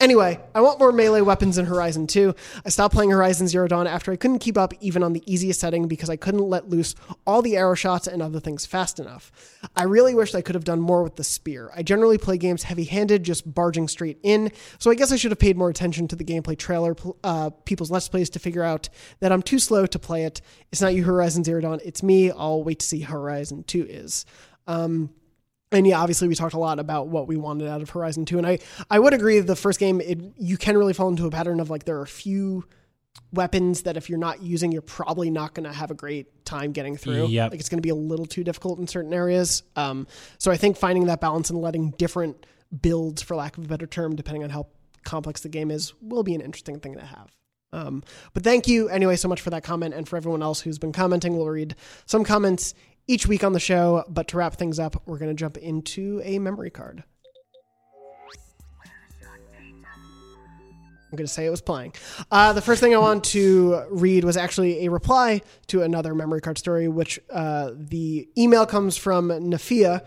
Anyway, I want more melee weapons in Horizon 2. I stopped playing Horizon Zero Dawn after I couldn't keep up even on the easiest setting because I couldn't let loose all the arrow shots and other things fast enough. I really wished I could have done more with the spear. I generally play games heavy handed, just barging straight in, so I guess I should have paid more attention to the gameplay trailer, uh, people's Let's Plays to figure out that I'm too slow to play it. It's not you, Horizon Zero Dawn, it's me. I'll wait to see how Horizon 2 is. Um, and yeah, obviously we talked a lot about what we wanted out of Horizon 2 and I I would agree that the first game it you can really fall into a pattern of like there are a few weapons that if you're not using you're probably not going to have a great time getting through. Yep. Like it's going to be a little too difficult in certain areas. Um so I think finding that balance and letting different builds for lack of a better term depending on how complex the game is will be an interesting thing to have. Um, but thank you anyway so much for that comment and for everyone else who's been commenting. We'll read some comments each week on the show. But to wrap things up, we're going to jump into a memory card. I'm going to say it was playing. Uh, the first thing I want to read was actually a reply to another memory card story, which uh, the email comes from Nafia,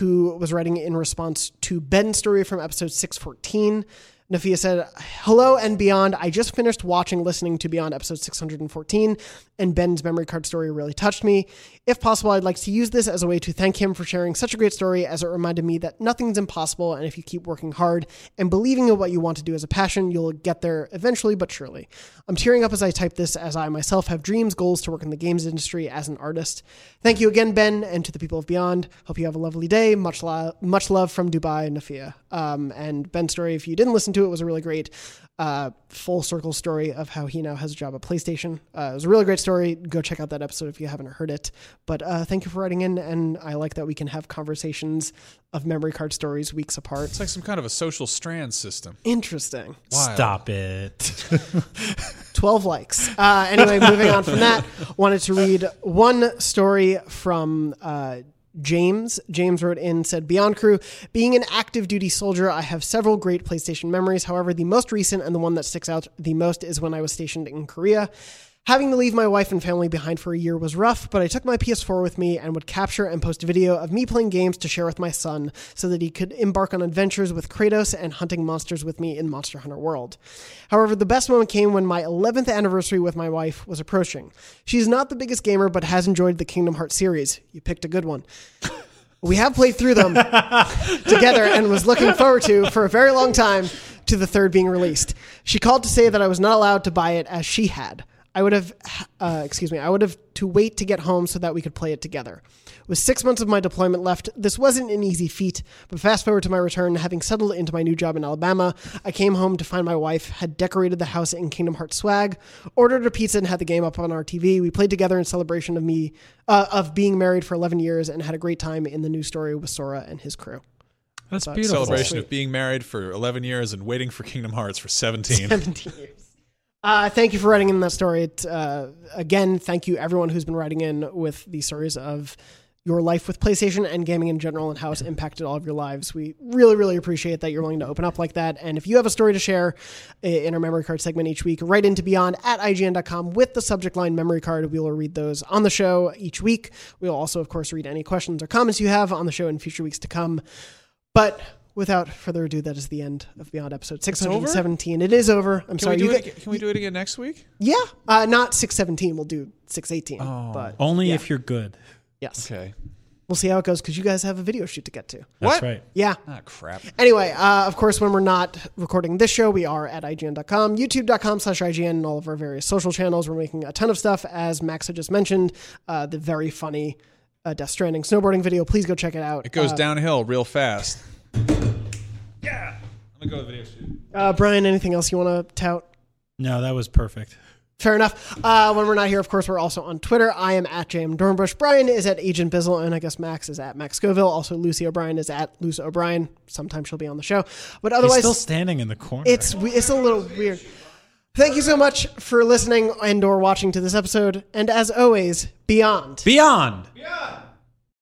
who was writing in response to Ben's story from episode 614. Nafia said, Hello and beyond. I just finished watching, listening to Beyond episode 614, and Ben's memory card story really touched me. If possible, I'd like to use this as a way to thank him for sharing such a great story, as it reminded me that nothing's impossible, and if you keep working hard and believing in what you want to do as a passion, you'll get there eventually but surely. I'm tearing up as I type this, as I myself have dreams, goals to work in the games industry as an artist. Thank you again, Ben, and to the people of Beyond. Hope you have a lovely day. Much, lo- much love from Dubai, Nafia. Um, and Ben's story, if you didn't listen to it, was a really great uh, full circle story of how he now has a job at PlayStation. Uh, it was a really great story. Go check out that episode if you haven't heard it. But uh, thank you for writing in, and I like that we can have conversations of memory card stories weeks apart. It's like some kind of a social strand system. Interesting. Wild. Stop it. 12 likes. Uh, anyway, moving on from that, wanted to read one story from uh, James. James wrote in, said, Beyond Crew, being an active duty soldier, I have several great PlayStation memories. However, the most recent and the one that sticks out the most is when I was stationed in Korea. Having to leave my wife and family behind for a year was rough, but I took my PS4 with me and would capture and post video of me playing games to share with my son so that he could embark on adventures with Kratos and hunting monsters with me in Monster Hunter World. However, the best moment came when my 11th anniversary with my wife was approaching. She's not the biggest gamer, but has enjoyed the Kingdom Hearts series. You picked a good one. We have played through them together and was looking forward to for a very long time to the third being released. She called to say that I was not allowed to buy it as she had. I would have, uh, excuse me, I would have to wait to get home so that we could play it together. With six months of my deployment left, this wasn't an easy feat, but fast forward to my return, having settled into my new job in Alabama, I came home to find my wife had decorated the house in Kingdom Hearts swag, ordered a pizza, and had the game up on our TV. We played together in celebration of me, uh, of being married for 11 years, and had a great time in the new story with Sora and his crew. That's beautiful. Celebration Sweet. of being married for 11 years and waiting for Kingdom Hearts for 17. 17 years. Uh, thank you for writing in that story. It, uh, again, thank you everyone who's been writing in with these stories of your life with PlayStation and gaming in general and how it's impacted all of your lives. We really, really appreciate that you're willing to open up like that. And if you have a story to share in our memory card segment each week, write into beyond at IGN.com with the subject line memory card. We will read those on the show each week. We will also, of course, read any questions or comments you have on the show in future weeks to come. But without further ado, that is the end of Beyond episode 617. It is over. I'm Can sorry. we do you it? get- Can we do it again next week? yeah, uh, not 617. We'll do 618. Oh. but Only Yeah. if you're good. yes, Okay. we'll see how it goes because you guys have a video shoot to get to. That's What? right. Yeah. Ah, crap. Anyway, uh, of course, when we're not recording this show, we are at IGN.com, YouTube.com slash IGN, and all of our various social channels. We're making a ton of stuff, as Max had just mentioned. Uh, the very funny uh, Death Stranding snowboarding video. Please go check it out. It goes Uh, downhill real fast. Yeah. I'm gonna go to the video shoot. uh, Brian, anything else you want to tout? No, that was perfect. Fair enough. Uh, when we're not here, of course, we're also on Twitter. I am at JM Dornbush. Brian is at Agent Bizzle, and I guess Max is at Max Scoville. Also, Lucy O'Brien is at Luce O'Brien. Sometimes she'll be on the show, but He's otherwise, still standing in the corner. it's it's a little weird. Thank you so much for listening and or watching to this episode, and as always, beyond. beyond. Yeah.